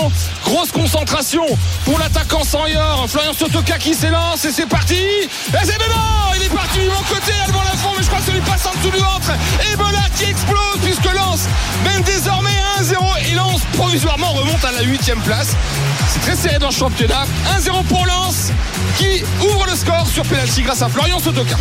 Grosse concentration pour l'attaquant sans Yor. Florian Sotoka qui s'élance et c'est parti. Et c'est Bélan Il est parti du bon côté, Alban Lafont, mais je crois que ça lui passe en dessous du ventre. Et Bola qui explose puisque Lens mène désormais 1-0 et Lens provisoirement remonte à la 8 place. C'est très serré dans le championnat. 1-0 pour Lens qui ouvre le score sur penalty grâce à Florian Sotoka.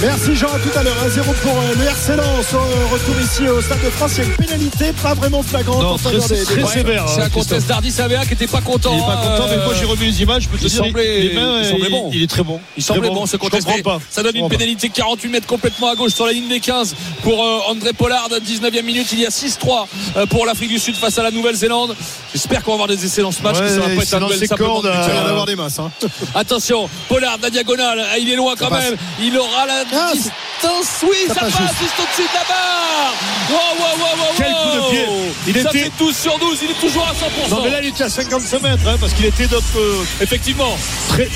Merci Jean, à tout à l'heure. 1-0 pour euh, le RC Lens. Au retour ici au Stade de France, il y a une pénalité pas vraiment flagrante Non, en très- des très sévère. C'est à hein, conteste Christophe. d'Ardi Savea qui était pas content. Il est pas content, mais moi j'ai euh, revu les images. Je peux te il dire, semblait- les mains, il semblait bon. Il est très bon. Il semblait Très bon, ce contest. pas. Ça donne une pénalité 48 mètres complètement à gauche sur la ligne des 15 pour euh, André Pollard. 19e minute, il y a 6-3 euh, pour l'Afrique du Sud face à la Nouvelle-Zélande. J'espère qu'on va avoir des essais dans ce match. Ouais, que ça va pas être un duel c'est simplement. Il va avoir des masses. hein. Attention, Pollard, la diagonale, Ah, il est loin quand passe. même. Il aura la Ah, c'est- distance. Oui, ça ça, passe passe juste. juste au-dessus de la barre. Wow, wow, wow, wow, Quel coup de pied. Il ça était- fait 12 sur 12. Il est toujours à 100%. Non, mais là, il était à 55 mètres, hein, parce qu'il était d'autre, euh, Effectivement. très,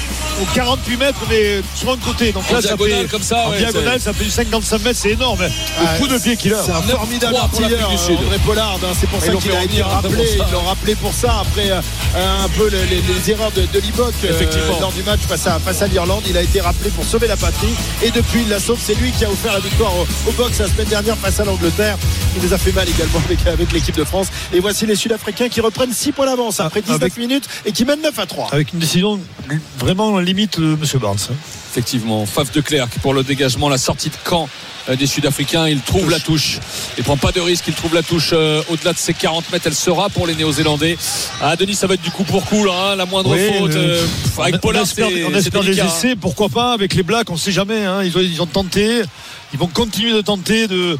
au 48 mètres, mais sur un côté. Donc En là, ça diagonale fait, comme ça, en ouais, diagonale, ça fait du 55 mètres, c'est énorme. hein. Ah, Le coup de pied qu'il a. C'est un 9-3 formidable artilleur. André Pollard. hein. C'est pour ça qu'il a été hein, rappelé. ça. Ils l'ont rappelé pour ça après euh, un peu les, les- les erreurs de, de Liboc euh, Effectivement. lors du match face à, face à l'Irlande. Il a été rappelé pour sauver la patrie. Et depuis, il la sauve. C'est lui qui a offert la victoire au, au box la semaine dernière face à l'Angleterre. Il nous a fait mal également avec, avec l'équipe de France. Et voici les Sud-Africains qui reprennent 6 points d'avance après 19 Avec- minutes et qui mènent 9 à 3. Avec une décision vraiment limite de M. Barnes. Effectivement, Faf de Clerc pour le dégagement, la sortie de camp euh, des Sud-Africains. Il trouve la touche. Il prend pas de risque. Il trouve la touche euh, au-delà de ses 40 mètres. Elle sera pour les Néo-Zélandais. Ah, Denis, ça va être du coup pour coup, là, hein, la moindre Oui, faute. euh, pff, avec on, Pollard, espère, c'est on c'est espère des délicat, hein. essais, pourquoi pas avec les Blacks, on sait jamais. hein. Ils, ont, ils ont tenté, ils vont continuer de tenter de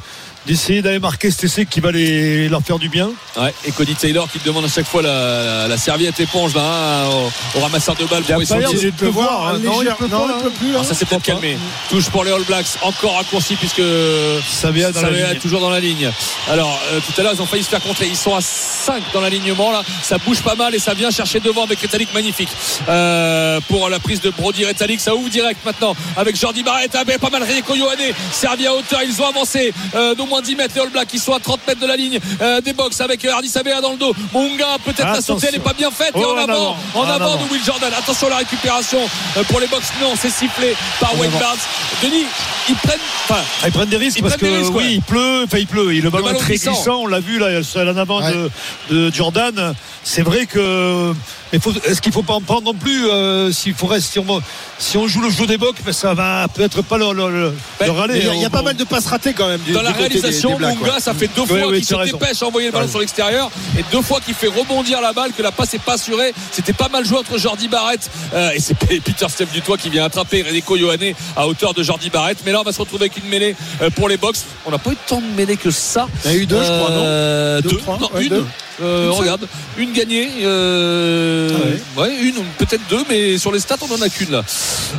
d'essayer d'aller marquer cet essai qui va les, leur faire du bien. Ouais, et Cody Taylor qui demande à chaque fois la, la- la serviette éponge là, hein, au, au ramasseur de balles. Il a pour pas l'air essayer de pleuvoir. hein. Non, il légère- peut non, pas, il peut plus. Ça s'est peut-être calmé. Touche pour les All Blacks, encore raccourci puisque Savea dans est toujours dans la ligne. Alors euh, tout à l'heure ils ont failli se faire contrer. Ils sont à 5 dans l'alignement là. Ça bouge pas mal et ça vient chercher devant avec Rétalic magnifique. Euh, pour la prise de Brody Rétalic, ça ouvre direct maintenant avec Jordi Barrett. Ah, ben, pas mal Rico Yohanné servi à hauteur. Ils ont avancé euh, d'au moins 10 mètres les All Blacks qui sont à 30 mètres de la ligne euh, des box avec euh, Hardy Sabea dans le dos. Munga peut-être la sautée elle n'est pas bien faite et Oh, en en avant. en En avant de Will Jordan. Attention à la récupération euh, pour les box. Non c'est sifflé par Wayne Barnes. Denis ils prennent enfin Ah, ils prennent des risques Ils parce que prennent des risques, oui, ouais. il pleut, enfin il pleut, et le ballon est ballon très glissant. glissant, on l'a vu là, en avant Ouais. de, de Jordan. C'est vrai que mais est-ce qu'il faut pas en prendre non plus euh, s'il faut rester, si on, si on joue le jeu des bocs, ben, ça va peut-être pas le, le, le- Ben, le râler. Mais Il y a- il y, a hein, pas mal de passes ratées quand même. Du, dans la des- réalisation, des Munga, ouais. ça fait deux fois Oui, oui, qu'il se raison. dépêche à envoyer le ballon sur l'extérieur et deux fois qu'il fait rebondir la balle, que la passe n'est pas assurée. C'était pas mal joué entre Jordi Barrett euh, et c'est Peter Steph Dutoit qui vient attraper Reneko Yohanné à hauteur de Jordi Barrett. Mais là, on va se retrouver avec une mêlée euh, pour les box. On n'a pas eu tant de mêlées que ça. Il y en a eu deux, je crois, non Deux, Deux, trois, non, ouais, une. deux. Euh, Une seule regarde, une gagnée. euh, Ah ouais. une, peut-être deux, mais sur les stats, on en a qu'une.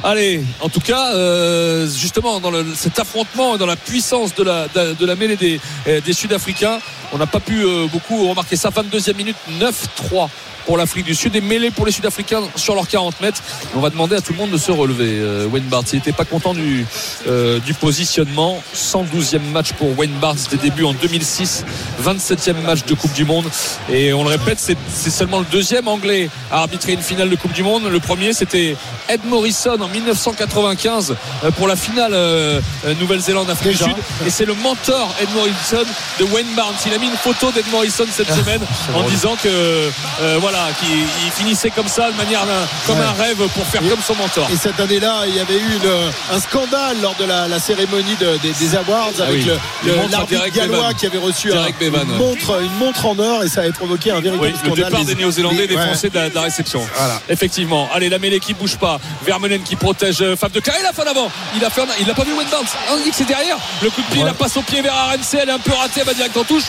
Allez, en tout cas, euh, justement, dans cet affrontement, dans la puissance de la, de la mêlée des, euh, des Sud-Africains, on n'a pas pu euh, beaucoup remarquer ça. 22e minute, 9-3 pour l'Afrique du Sud et mêlée pour les Sud-Africains sur leurs 40 mètres. On va demander à tout le monde de se relever. Euh, Wayne Barnes, il n'était pas content du, euh, du positionnement. 112e match pour Wayne Barnes des débuts en 2006, 27e match de Coupe du Monde. Et on le répète, c'est seulement le deuxième anglais à arbitrer une finale de Coupe du Monde. Le premier, c'était Ed Morrison en 1995 euh, pour la finale euh, Nouvelle-Zélande-Afrique du. Sud. Et c'est le mentor Ed Morrison de Wayne Barnes. Il a mis une photo d'Ed Morrison cette semaine en disant que euh, voilà, qu'il il finissait comme ça, de manière d'un- comme Ouais. un rêve pour faire comme son mentor. Et cette année-là, il y avait eu une- un scandale lors de la, la cérémonie de- des, des awards Ah avec oui. le- le- l'arbitre gallois qui avait reçu un- une, ouais. montre, une montre en or et ça avait provoqué un véritable Oui, le scandale. départ des Néo-Zélandais des ouais. Français de la, de la réception. Voilà. Effectivement. Allez, la mêlée qui bouge pas. Vermeulen qui protège euh, Fab de Clerc. Il a fait en avant. Il a fait Il n'a pas vu Barnes. On dit que c'est derrière. Le coup de pied, la passe au pied vers RNC. Elle est un peu ratée. Elle va direct en touche.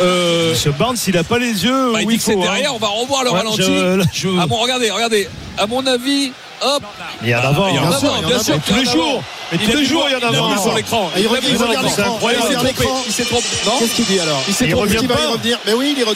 Euh, Monsieur Barnes, il a pas les yeux bah, il dit il que c'est faut. hein. derrière. On va revoir le Ouais, ralenti. je- là, je- Ah bon, regardez, regardez. À mon avis, hop. Il y en a avant. Il y en a Bien sûr, avant, il y en bien a sûr. avant. qu'il y en Tous les jours. Tous les jours, il y en a Il a avant. sur l'écran. Ah, il il sur l'écran. Il Il s'est trompé. l'écran. Il s'est trompé. Non Qu'est-ce qu'il dit alors Il s'est Il trompé. revient Est-ce qu'il va pas. y revenir Mais oui, il est,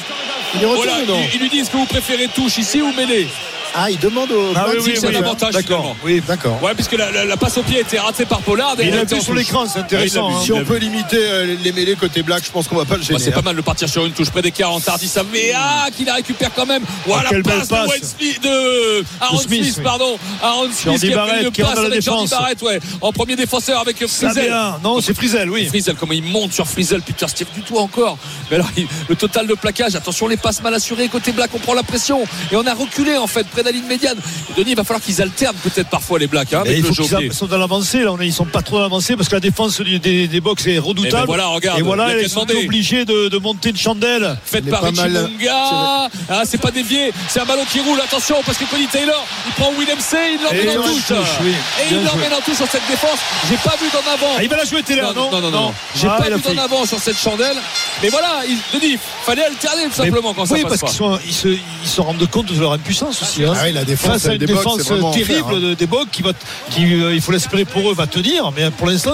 il lui dit est-ce que vous préférez touche ici ou mêlée Ah, il demande au Ah oui, oui, si c'est oui, avantage, D'accord. finalement. Oui. D'accord. Ouais, puisque la, la- la passe au pied a été ratée par Pollard. et Il a était sur l'écran, c'est intéressant. Ouais, il a vu. hein. Si on peut limiter euh, les mêlées côté Black, je pense qu'on va pas le Bah, gêner. c'est pas hein. mal de partir sur une touche près des 40. Hardy Savea qui la récupère quand même. Voilà la belle passe, passe. de, Wayne Smith, de Aaron Smith, pardon. Aaron Smith qui a fait une passe avec Jordi. Barrett, ouais, en premier défenseur avec Ça Frizel. Non, c'est Frizel, oui. Frizel, comment il monte sur Frizel, Peter Steve du tout encore. Mais alors, le total de plaquage, attention, les passes mal assurées côté Black, on prend la pression et on a reculé en fait près la ligne médiane. Et Denis, il va falloir qu'ils alternent peut-être parfois les Blacks hein, avec il le faut jeu au qu'ils pied. a- sont dans l'avancée. Là, on est- ils sont pas trop dans l'avancée parce que la défense des, des box est Eh redoutable. ben voilà, regarde, Et voilà, ils sont obligés de, de monter une chandelle. Faites par pas Richie mal Munga. Ah, c'est pas dévié. C'est un ballon qui roule. Attention, parce que Cody Taylor, il prend Willem C. Il l'emmène en touche. touche, oui. Et Bien il l'emmène en touche sur cette défense. J'ai pas vu d'en avant. Ah, il va la jouer Taylor, non non, non, non, non. J'ai Ah, pas vu d'en avant sur cette chandelle. Mais voilà, il dit, fallait alterner tout simplement quand ça oui, passe parce pas. qu'ils sont, ils se, ils se rendent compte de leur impuissance aussi. Hein. Ah oui, la défense Face à une des défense terrible enfer, hein. de- des Box qui va, qui, euh, il faut l'espérer pour eux, va tenir. Mais pour l'instant,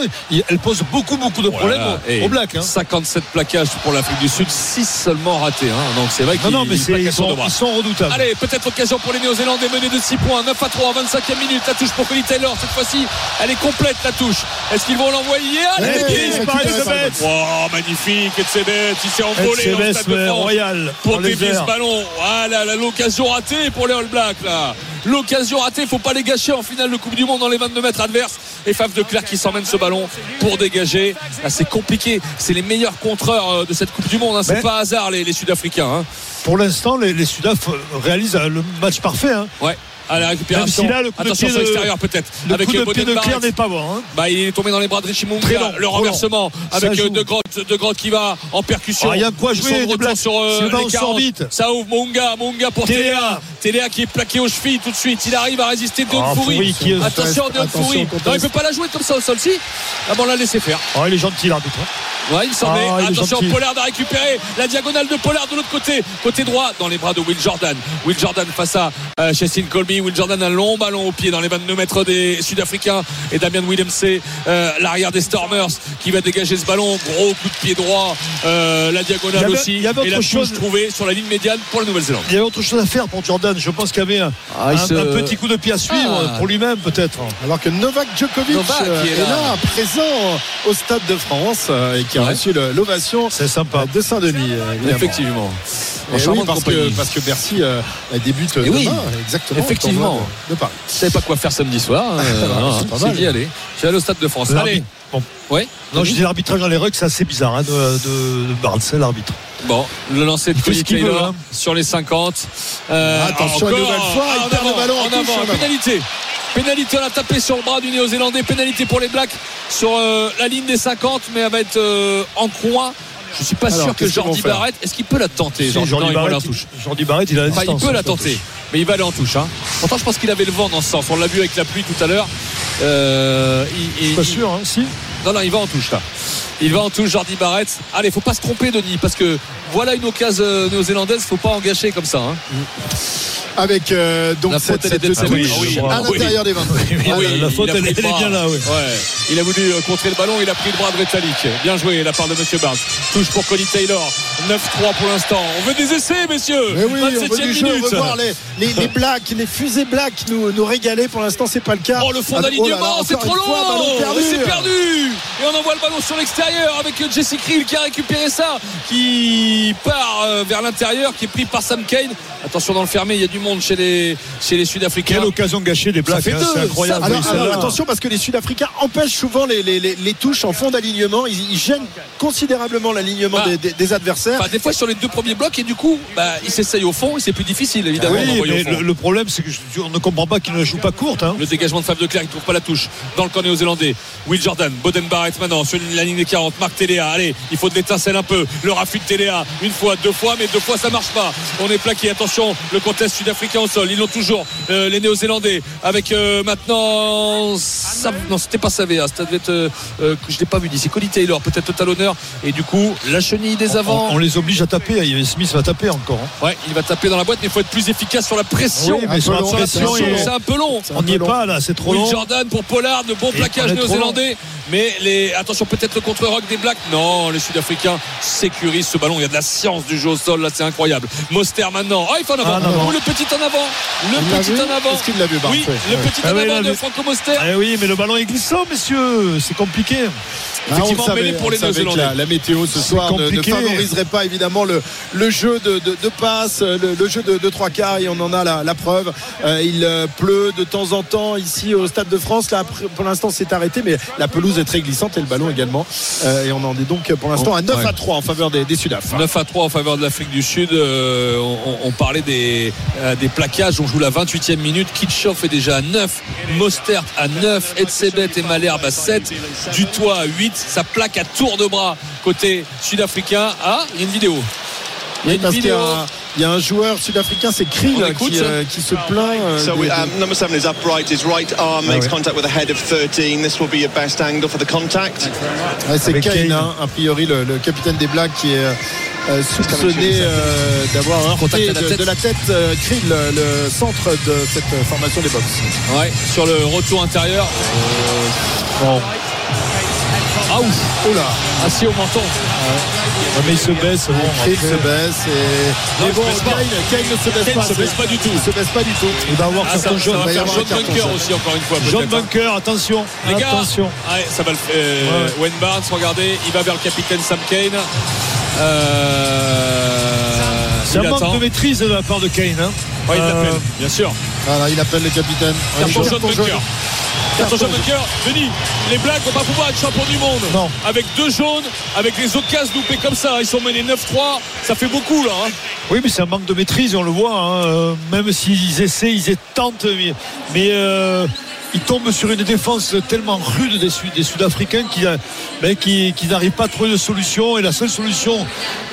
elle pose beaucoup, beaucoup de problèmes Voilà. aux, Et aux Blacks. hein. 57 plaquages pour l'Afrique du Sud, 6 seulement ratés. hein. Donc c'est vrai Non, qu'ils non, mais ils de sont, bras. ils sont redoutables. Allez, peut-être occasion pour les Néo-Zélandais menés de 6 points, 9 à 3, 25e minute, la touche pour Colin Taylor. Cette fois-ci, elle est complète la touche. Est-ce qu'ils vont l'envoyer? Allez, récupéré c'est par bête. Oh, magnifique, Etzebet, il s'est envolé dans le SMS stade de France Royal pour dévier ce ballon. Voilà, là, l'occasion ratée pour les All Blacks là. L'occasion ratée, faut pas les gâcher en finale de Coupe du Monde dans les 22 mètres adverses. Et Faf de Clerc qui s'emmène ce ballon pour dégager. Là, c'est compliqué. C'est les meilleurs contreurs euh, de cette Coupe du Monde. hein. C'est pas hasard les, les Sud-Africains. hein. Pour l'instant, les, les Sudaf réalisent euh, le match parfait. hein. Ouais. À la récupération. Même si là, le coup de Attention pied sur de- l'extérieur peut-être. Le Avec coup de pied de Claire n'est pas bon. hein. Bah, il est tombé dans les bras de Richie Munga. Le renversement avec euh. De Grotte, De Grotte qui va en percussion. Ah, il y a quoi jouer, de sur Si le ballon les sort 40. vite. Ça ouvre Munga, Munga pour Téléa. Téléa. Qui est plaqué aux chevilles tout de suite. Il arrive à résister Deon Ah, qui est- Attention Deon conteste. Non, il peut pas la jouer comme ça au sol si. Ah bon, on l'a laissé faire. Oh, il est gentil l'arbitre. hein. Ouais, il s'en Ah, est Attention. Pollard a récupéré la diagonale de Pollard de l'autre côté, côté droit, dans les bras de Will Jordan. Will Jordan face à euh, Chassin Will Jordan, un long ballon au pied dans les 22 mètres des Sud-Africains. Et Damien Williams, euh, l'arrière des Stormers, qui va dégager ce ballon. Gros coup de pied droit, euh, la diagonale Il y avait- aussi. il y avait et la autre chose. trouvée sur la ligne médiane pour la Nouvelle-Zélande. Il y avait autre chose à faire pour Jordan. Je pense qu'il y avait un, Ah, il un- se- un petit coup de pied à suivre Ah. pour lui-même, peut-être. Alors que Novak Djokovic Novak euh, qui est est, là. présent au Stade de France euh, et qui a Ouais. reçu l'ovation C'est sympa. de Saint-Denis. euh. Effectivement. Et En oui, parce, que, compagnie. parce que Bercy euh, débute Et demain, oui, exactement. Effectivement. de, Paris. Je savais pas quoi faire samedi soir. c'est d'y aller. Je vais aller au Stade de France. Allez. Bon. Ouais. Non, je dis l'arbitrage dans les rucks, c'est assez bizarre hein, de, de, de Barnes, l'arbitre. Bon, le lancer de qu'il Taylor veut, hein. sur les 50. Euh, Attention, encore, une nouvelle fois, il perd le ballon en avant. Pénalité. Pénalité, on a tapé sur le bras du Néo-Zélandais. Pénalité pour les Blacks sur euh, la ligne des 50, mais elle va être euh, en coin. Je suis pas Alors, sûr que Jordi Barrett, est-ce qu'il peut la tenter Si, Jordi, en Barrett, touche. Jordi Barrett, il a la Enfin, il peut la tenter, mais il va aller en touche. Hein. Pourtant, je pense qu'il avait le vent dans ce sens. On l'a vu avec la pluie tout à l'heure. Euh, il- il- Pas il- sûr, hein, si. non, non, il va en touche là. Il va en touche, Jordi Barrett. Allez, faut pas se tromper, Denis, parce que voilà une occasion euh, néo-zélandaise, faut pas en gâcher comme ça. hein. Avec euh, donc La cette, faute, elle est cette oui, oui, à oui. l'intérieur des 20. Oui, Ah, oui, la il faute, a elle, est bien là, oui. Ouais, il a voulu euh, contrer le ballon, il a pris le bras de Retallick. Bien joué de la part de Monsieur Barnes. Touche pour Cody Taylor. 9-3 pour l'instant. On veut des essais, messieurs. Mais oui, on veut 27e du jeu, on minute. veut voir les, les, les blacks, les fusées blacks nous, nous régaler. Pour l'instant, c'est pas le cas. Oh le fond Ah, d'alignement, oh c'est trop long ballon perdu. Et c'est perdu Et on envoie le ballon sur l'extérieur avec Jesse Krill qui a récupéré ça, qui part euh, vers l'intérieur, qui est pris par Sam Kane. Attention dans le fermé, il y a du monde chez les, chez les Sud-Africains. Quelle occasion gâchée des fait hein, c'est incroyable. ça Alors, oui, alors, celle-là. attention parce que les Sud-Africains empêchent souvent les, les- les- les touches en fond d'alignement. Ils, ils gênent considérablement l'alignement Ah. des, des- des adversaires. Enfin, des fois sur les deux premiers blocs et du coup bah, il s'essaye au fond et c'est plus difficile évidemment Oui, mais le, le problème, c'est que je- on ne comprend pas qu'il ne joue pas courte. Hein. Le dégagement de Fab de Clerc, il ne trouve pas la touche dans le camp néo-zélandais. Will Jordan, Boden Barrett maintenant sur la ligne des 40. Marc Téléa, allez, il faut de l'étincelle un peu. Le raffut de Téléa, une fois, deux fois, mais deux fois ça marche pas. On est plaqué, attention, le contest sud-africain au sol. Ils l'ont toujours, euh, les néo-zélandais, avec euh, maintenant. Sa- Non, c'était pas Savea, ça devait être. euh, je l'ai pas vu d'ici. Cody Taylor, peut-être le talonneur. Et du coup, la chenille des avants. On, on les oblige à taper. Avait Smith va taper encore. hein. Ouais, il va taper dans la boîte, mais il faut être plus efficace sur la pression. Oui, mais sur la long, pression, C'est un peu long. on n'y est pas là, c'est trop Will long. Jordan pour Pollard, de bon Et plaquage néo-zélandais. Mais les, attention, peut-être le contre-rock des Blacks. Non, les Sud-Africains sécurisent ce ballon. Il y a de la science du jeu au sol, là, c'est incroyable. Moster maintenant. Oh, il fait en avant. Ah, le petit en avant. Le Il petit en avant. Est-ce qu'il l'a vu, Oui, le Ouais. petit Ah en oui, il avant de. Franco Moster. Eh oui, mais le ballon est glissant, messieurs. C'est compliqué. Ah, on Effectivement, savait, mêlé pour on les Néo-Zélandais. la, la météo ce soir ne, favoriserait pas évidemment le, le jeu de, de, de passe, le, le jeu de, de trois quarts et on en a la, la preuve. Euh, il euh, pleut de temps en temps ici au Stade de France. Là, pour l'instant, c'est arrêté, mais la pelouse est très glissante et le ballon également. Euh, et on en est donc pour l'instant à 9 Ouais. à 3 en faveur des, des Sudaf. 9 à 3 en faveur de l'Afrique du Sud. Euh, on, on parlait des, euh, des plaquages. On joue la 28e minute. Kitchoff est déjà à 9. Mostert à 9. Edsebet et Malherbe à 7. Dutoit à 8. Ça plaque à tour de bras côté sud-africain. Ah, il y a une vidéo. Il y a une vidéo. a il y a un joueur sudafricain, c'est Krill, écoute, qui, euh, qui se plaint. euh, So de- we, de- um, number seven is upright. His right arm makes contact with the head of 13. This will be your best angle for the contact. Ouais, c'est Kane, Kane. hein, a priori le, le capitaine des Blacks qui est euh, soupçonné euh, d'avoir Contact heurté de, tête. de la tête euh, Krill, le, centre de cette euh, formation des box. Ouais, sur le retour intérieur. Bon. Ah ouf. Oh là, Ah si au menton. Ah, mais il se baisse. Bon, après, se baisse et Non, mais il bon, se baisse pas. Kane, Kane ne se baisse Kane pas. se baisse pas du tout. Il se baisse pas du tout. il va avoir Ah, ça, carton ça jaune. va va y avoir carton bunker aussi encore une fois. John hein. Bunker, attention. Les gars, attention. ouais, ça va le faire. Euh, Ouais. Wayne Barnes, regardez, il va vers le capitaine Sam Kane. Euh, C'est un il manque attend. de maîtrise de la part de Kane. Hein. Ouais, il Euh, l'appelle, bien sûr. Voilà, il appelle le capitaine. Carton jaune bunker. Carton jaune. Denis, les Blacks vont pas pouvoir être champions du monde. Non. Avec deux jaunes, avec les occasions loupées comme ça, ils sont menés 9-3. Ça fait beaucoup là. hein. Oui, mais c'est un manque de maîtrise, on le voit. hein. Euh, Même s'ils essaient, ils tentent, mais, mais, euh, ils tombent sur une défense tellement rude des, Sud- des Sud-Africains qu'ils euh, ben, qui, qui n'arrivent pas à trouver de solution. Et la seule solution,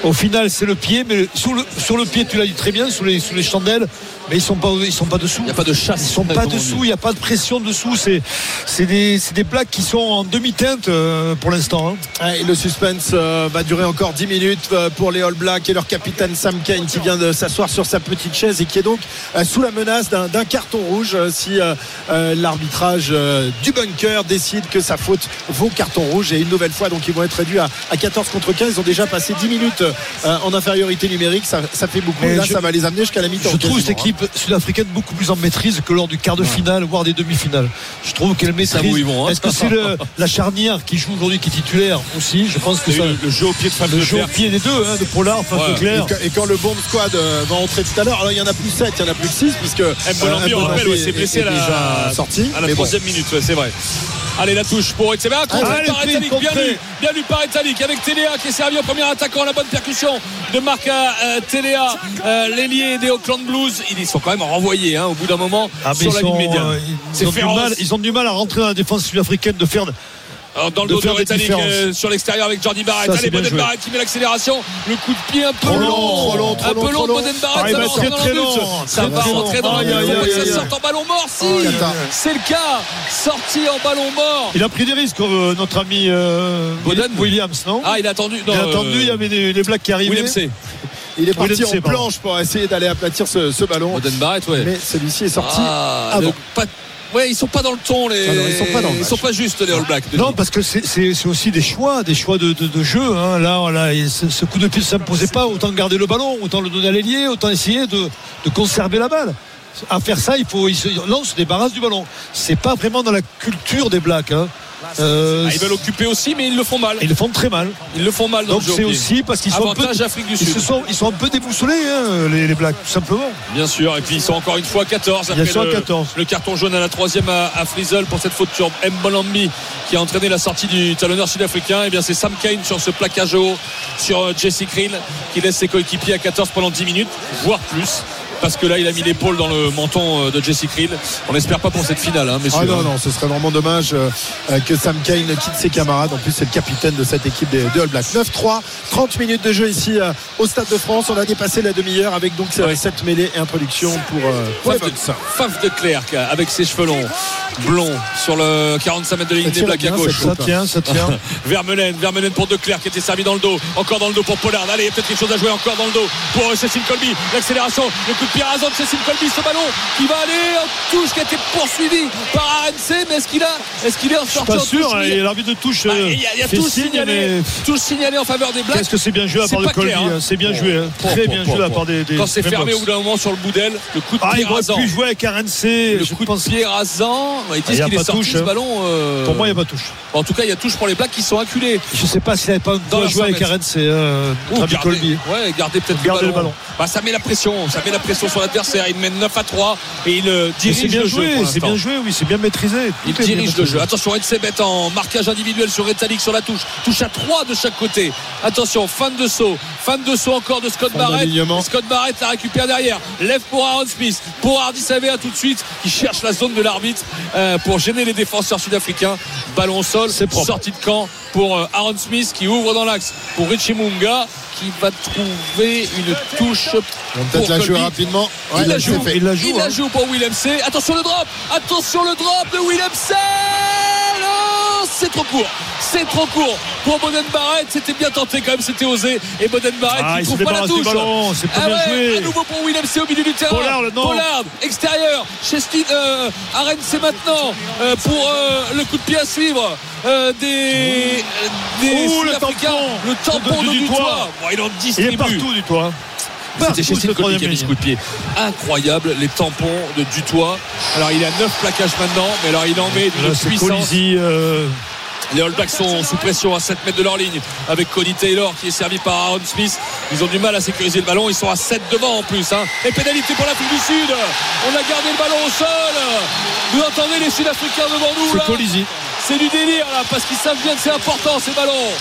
au final, c'est le pied. Mais sur le, sur le pied, tu l'as dit très bien, sous les, sous les chandelles, mais ils sont pas, ils sont pas dessous. Il n'y a pas de chasse. Ils sont pas dessous, il n'y a pas de pression dessous. C'est, c'est des, c'est des plaques qui sont en demi-teinte euh, pour l'instant. hein. Et le suspense euh, va durer encore 10 minutes pour les All Blacks et leur capitaine Sam Kane qui vient de s'asseoir sur sa petite chaise et qui est donc euh, sous la menace d'un d'un carton rouge euh, si euh, euh, l'arbitrage euh, du bunker décide que sa faute vaut carton rouge et une nouvelle fois donc ils vont être réduits à, à 14 contre 15 ils ont déjà passé 10 minutes euh, en infériorité numérique ça, ça fait beaucoup Mais là je- ça va les amener jusqu'à la mi-temps Je trouve cette hein. équipe sud-africaine beaucoup plus en maîtrise que lors du quart de finale, voire des demi-finales. Je trouve qu'elle Ça, où maîtrise. ils vont, hein. Est-ce que c'est la charnière qui joue aujourd'hui qui est titulaire aussi? Je pense que ça. le, le jeu au pied de Fab Le de jeu au pied des deux, hein, de Pollard, enfin Ouais. de Claire. Et quand, et quand le bomb squad euh, va entrer tout à l'heure, alors il y en a plus 7, il y en a plus 6 puisque euh, on rappelle, est- s'est blessé est à la, déjà sorti. À la bon. troisième minute, ouais, c'est vrai. Allez, la touche pour Allez, par bien lu, bien lu par Etalik avec Téléa qui est servi au premier attaquant. La bonne percussion de Marc euh, Téléa, euh, l'ailier des Auckland Blues. Ils sont quand même renvoyés hein, au bout d'un moment Ah, sur ils, la sont, ligne médiane. euh, ils, ont du féroce. mal, ils ont du mal à rentrer dans la défense sud-africaine de faire. Alors, dans le dos de euh, sur l'extérieur avec Jordi Barrett. Allez, Boden. Barrett qui met l'accélération. Le coup de pied un peu Trop long. long, trop long, trop un peu long de long. Boden Ah, Barrett. il Ça va va rentrer très, dans le. Ça va très rentrer long. dans le but. ça aïe. sorte en ballon mort. Si, Oh, c'est le cas. Sorti en ballon mort. Il a pris des risques, euh, notre ami euh, Boden Williams, non? Ah, il a attendu. Il a attendu, il y avait des, blagues qui arrivaient. William C. Il est parti en planche pour essayer d'aller aplatir ce, ce ballon. Boden Barrett, ouais. Mais celui-ci est sorti Ah, avant. pas- Ouais, ils sont pas dans le ton, les. Ah non, ils sont pas dans le Ils sont pas justes, les All Blacks. Non, parce que c'est- aussi des choix, des choix de, de- de jeu. hein. Là, ce, coup de pied ne s'imposait pas. Autant garder le ballon, autant le donner à l'ailier, autant essayer de, de conserver la balle. À faire ça, il faut, ils se barrages du ballon. C'est pas vraiment dans la culture des Blacks. hein. Euh, Ah, ils veulent occuper aussi, mais ils le font mal. ils le font très mal. Ils le font mal dans Donc c'est aussi parce qu'ils sont un peu, Afrique du ils Sud. se sont, ils sont un peu déboussolés, hein, les, les Blacks, tout simplement. Bien sûr, et puis ils sont encore une fois 14 après Ils sont à le, 14. le carton jaune à la troisième à, à Frizzle pour cette faute sur Mbolambi qui a entraîné la sortie du talonneur sud-africain. Et bien c'est Sam Kane sur ce plaquage haut sur euh, Jesse Krill qui laisse ses coéquipiers à 14 pendant 10 minutes, voire plus. Parce que là, il a mis l'épaule dans le menton euh, de Jesse Krill. On n'espère pas pour cette finale, hein, messieurs. Ah non, non, ce serait vraiment dommage euh, euh, que Sam Kane quitte ses camarades. En plus, c'est le capitaine de cette équipe des, des All Blacks. 9-3, 30 minutes de jeu ici au Stade de France. On a dépassé la demi-heure avec donc Ouais. cette mêlée et introduction pour euh, Faf de, de Klerk avec ses cheveux longs, blonds, sur le 45 mètres de ligne des Blacks à gauche. Ça tient, ça tient. Vermeulen, Vermeulen pour De Clerc qui était servi dans le dos, encore dans le dos pour Pollard. Allez, peut-être quelque chose à jouer encore dans le dos pour Cécile Colby. L'accélération, le coup de rasant de Cécile Colby, ce ballon qui va aller en touche, qui a été poursuivi par RNC, mais est-ce qu'il a, est-ce qu'il est sorti pas en sûr, touche hein, et l'arbitre de touche Bah, euh, Il y a, il y a tout signalé, tout signalé en faveur des Blacks. qu'est-ce que c'est bien joué à part de pas Colby. hein. hein. C'est bien joué, hein. Pour, très pour, bien pour, joué à part des, des Quand c'est fermé au bout d'un moment sur le bout d'aile, le coup de Ah, pied il aurait pu jouer avec RNC. Le coup de pied rasant. Ils Ah, il disent y a qu'il est pas sorti touche, ce hein. ballon. euh, Pour moi, il n'y a pas touche. En tout cas, il y a touche pour les Blacks qui sont acculés. Je sais pas s'il n'avait pas Dans doit leur jouer avec 100 RNC, Ou notre ami garder, Colby. ouais, garder peut-être le ballon. Bah, ça met la pression, ça met la pression sur l'adversaire. Il mène 9 à 3 et il euh, dirige bien le jeu. joué, c'est bien joué, oui, c'est bien maîtrisé. Il Tout dirige le jeu. Attention, Edsebet en marquage individuel sur Retalik sur la touche. Touche à 3 de chaque côté. Attention, fan de saut. Fan de saut encore de Scott Fin Barrett. Scott Barrett la récupère derrière. Lève pour Aaron Smith. Pour Hardy Savea tout de suite. Qui cherche la zone de l'arbitre euh, pour gêner les défenseurs sud-africains. Ballon au sol. C'est propre. Sortie de camp pour euh, Aaron Smith qui ouvre dans l'axe pour Richie Munga qui va trouver une touche. On va peut-être pour la jouer rapidement. Il la joue. Il la joue, il la hein. joue pour Willem C. Attention le drop, attention le drop de Willem C. C'est trop court, c'est trop court pour Boden Barrett. C'était bien tenté quand même, c'était osé. Et Boden Barrett Ah, il trouve pas la du touche. ballon, c'est pas Ah ouais, joué. à nouveau pour Willem C au milieu du terrain. Pollard, extérieur. Chez Steve, euh, Arène, c'est maintenant euh, pour euh, le coup de pied à suivre euh, des, des Ouh, le Sud-Africains. tampon. Le tampon De- de, du Dutoit. toit. Bon, il en Il distribue. est partout du toit. C'était Colby qui a mis ce ligne. coup de pied. Incroyable, les tampons de Dutoit. Alors il a 9 plaquages maintenant, mais alors il en met d'une puissance. Colisi. euh, Les All Blacks sont sous pression à 7 mètres de leur ligne avec Cody Taylor qui est servi par Aaron Smith. Ils ont du mal à sécuriser le ballon. Ils sont à 7 devant en plus. hein. Et pénalité pour l'Afrique du Sud. On a gardé le ballon au sol. Vous entendez les Sud-Africains devant nous là c'est du délire là parce qu'ils savent bien que c'est important ces ballons.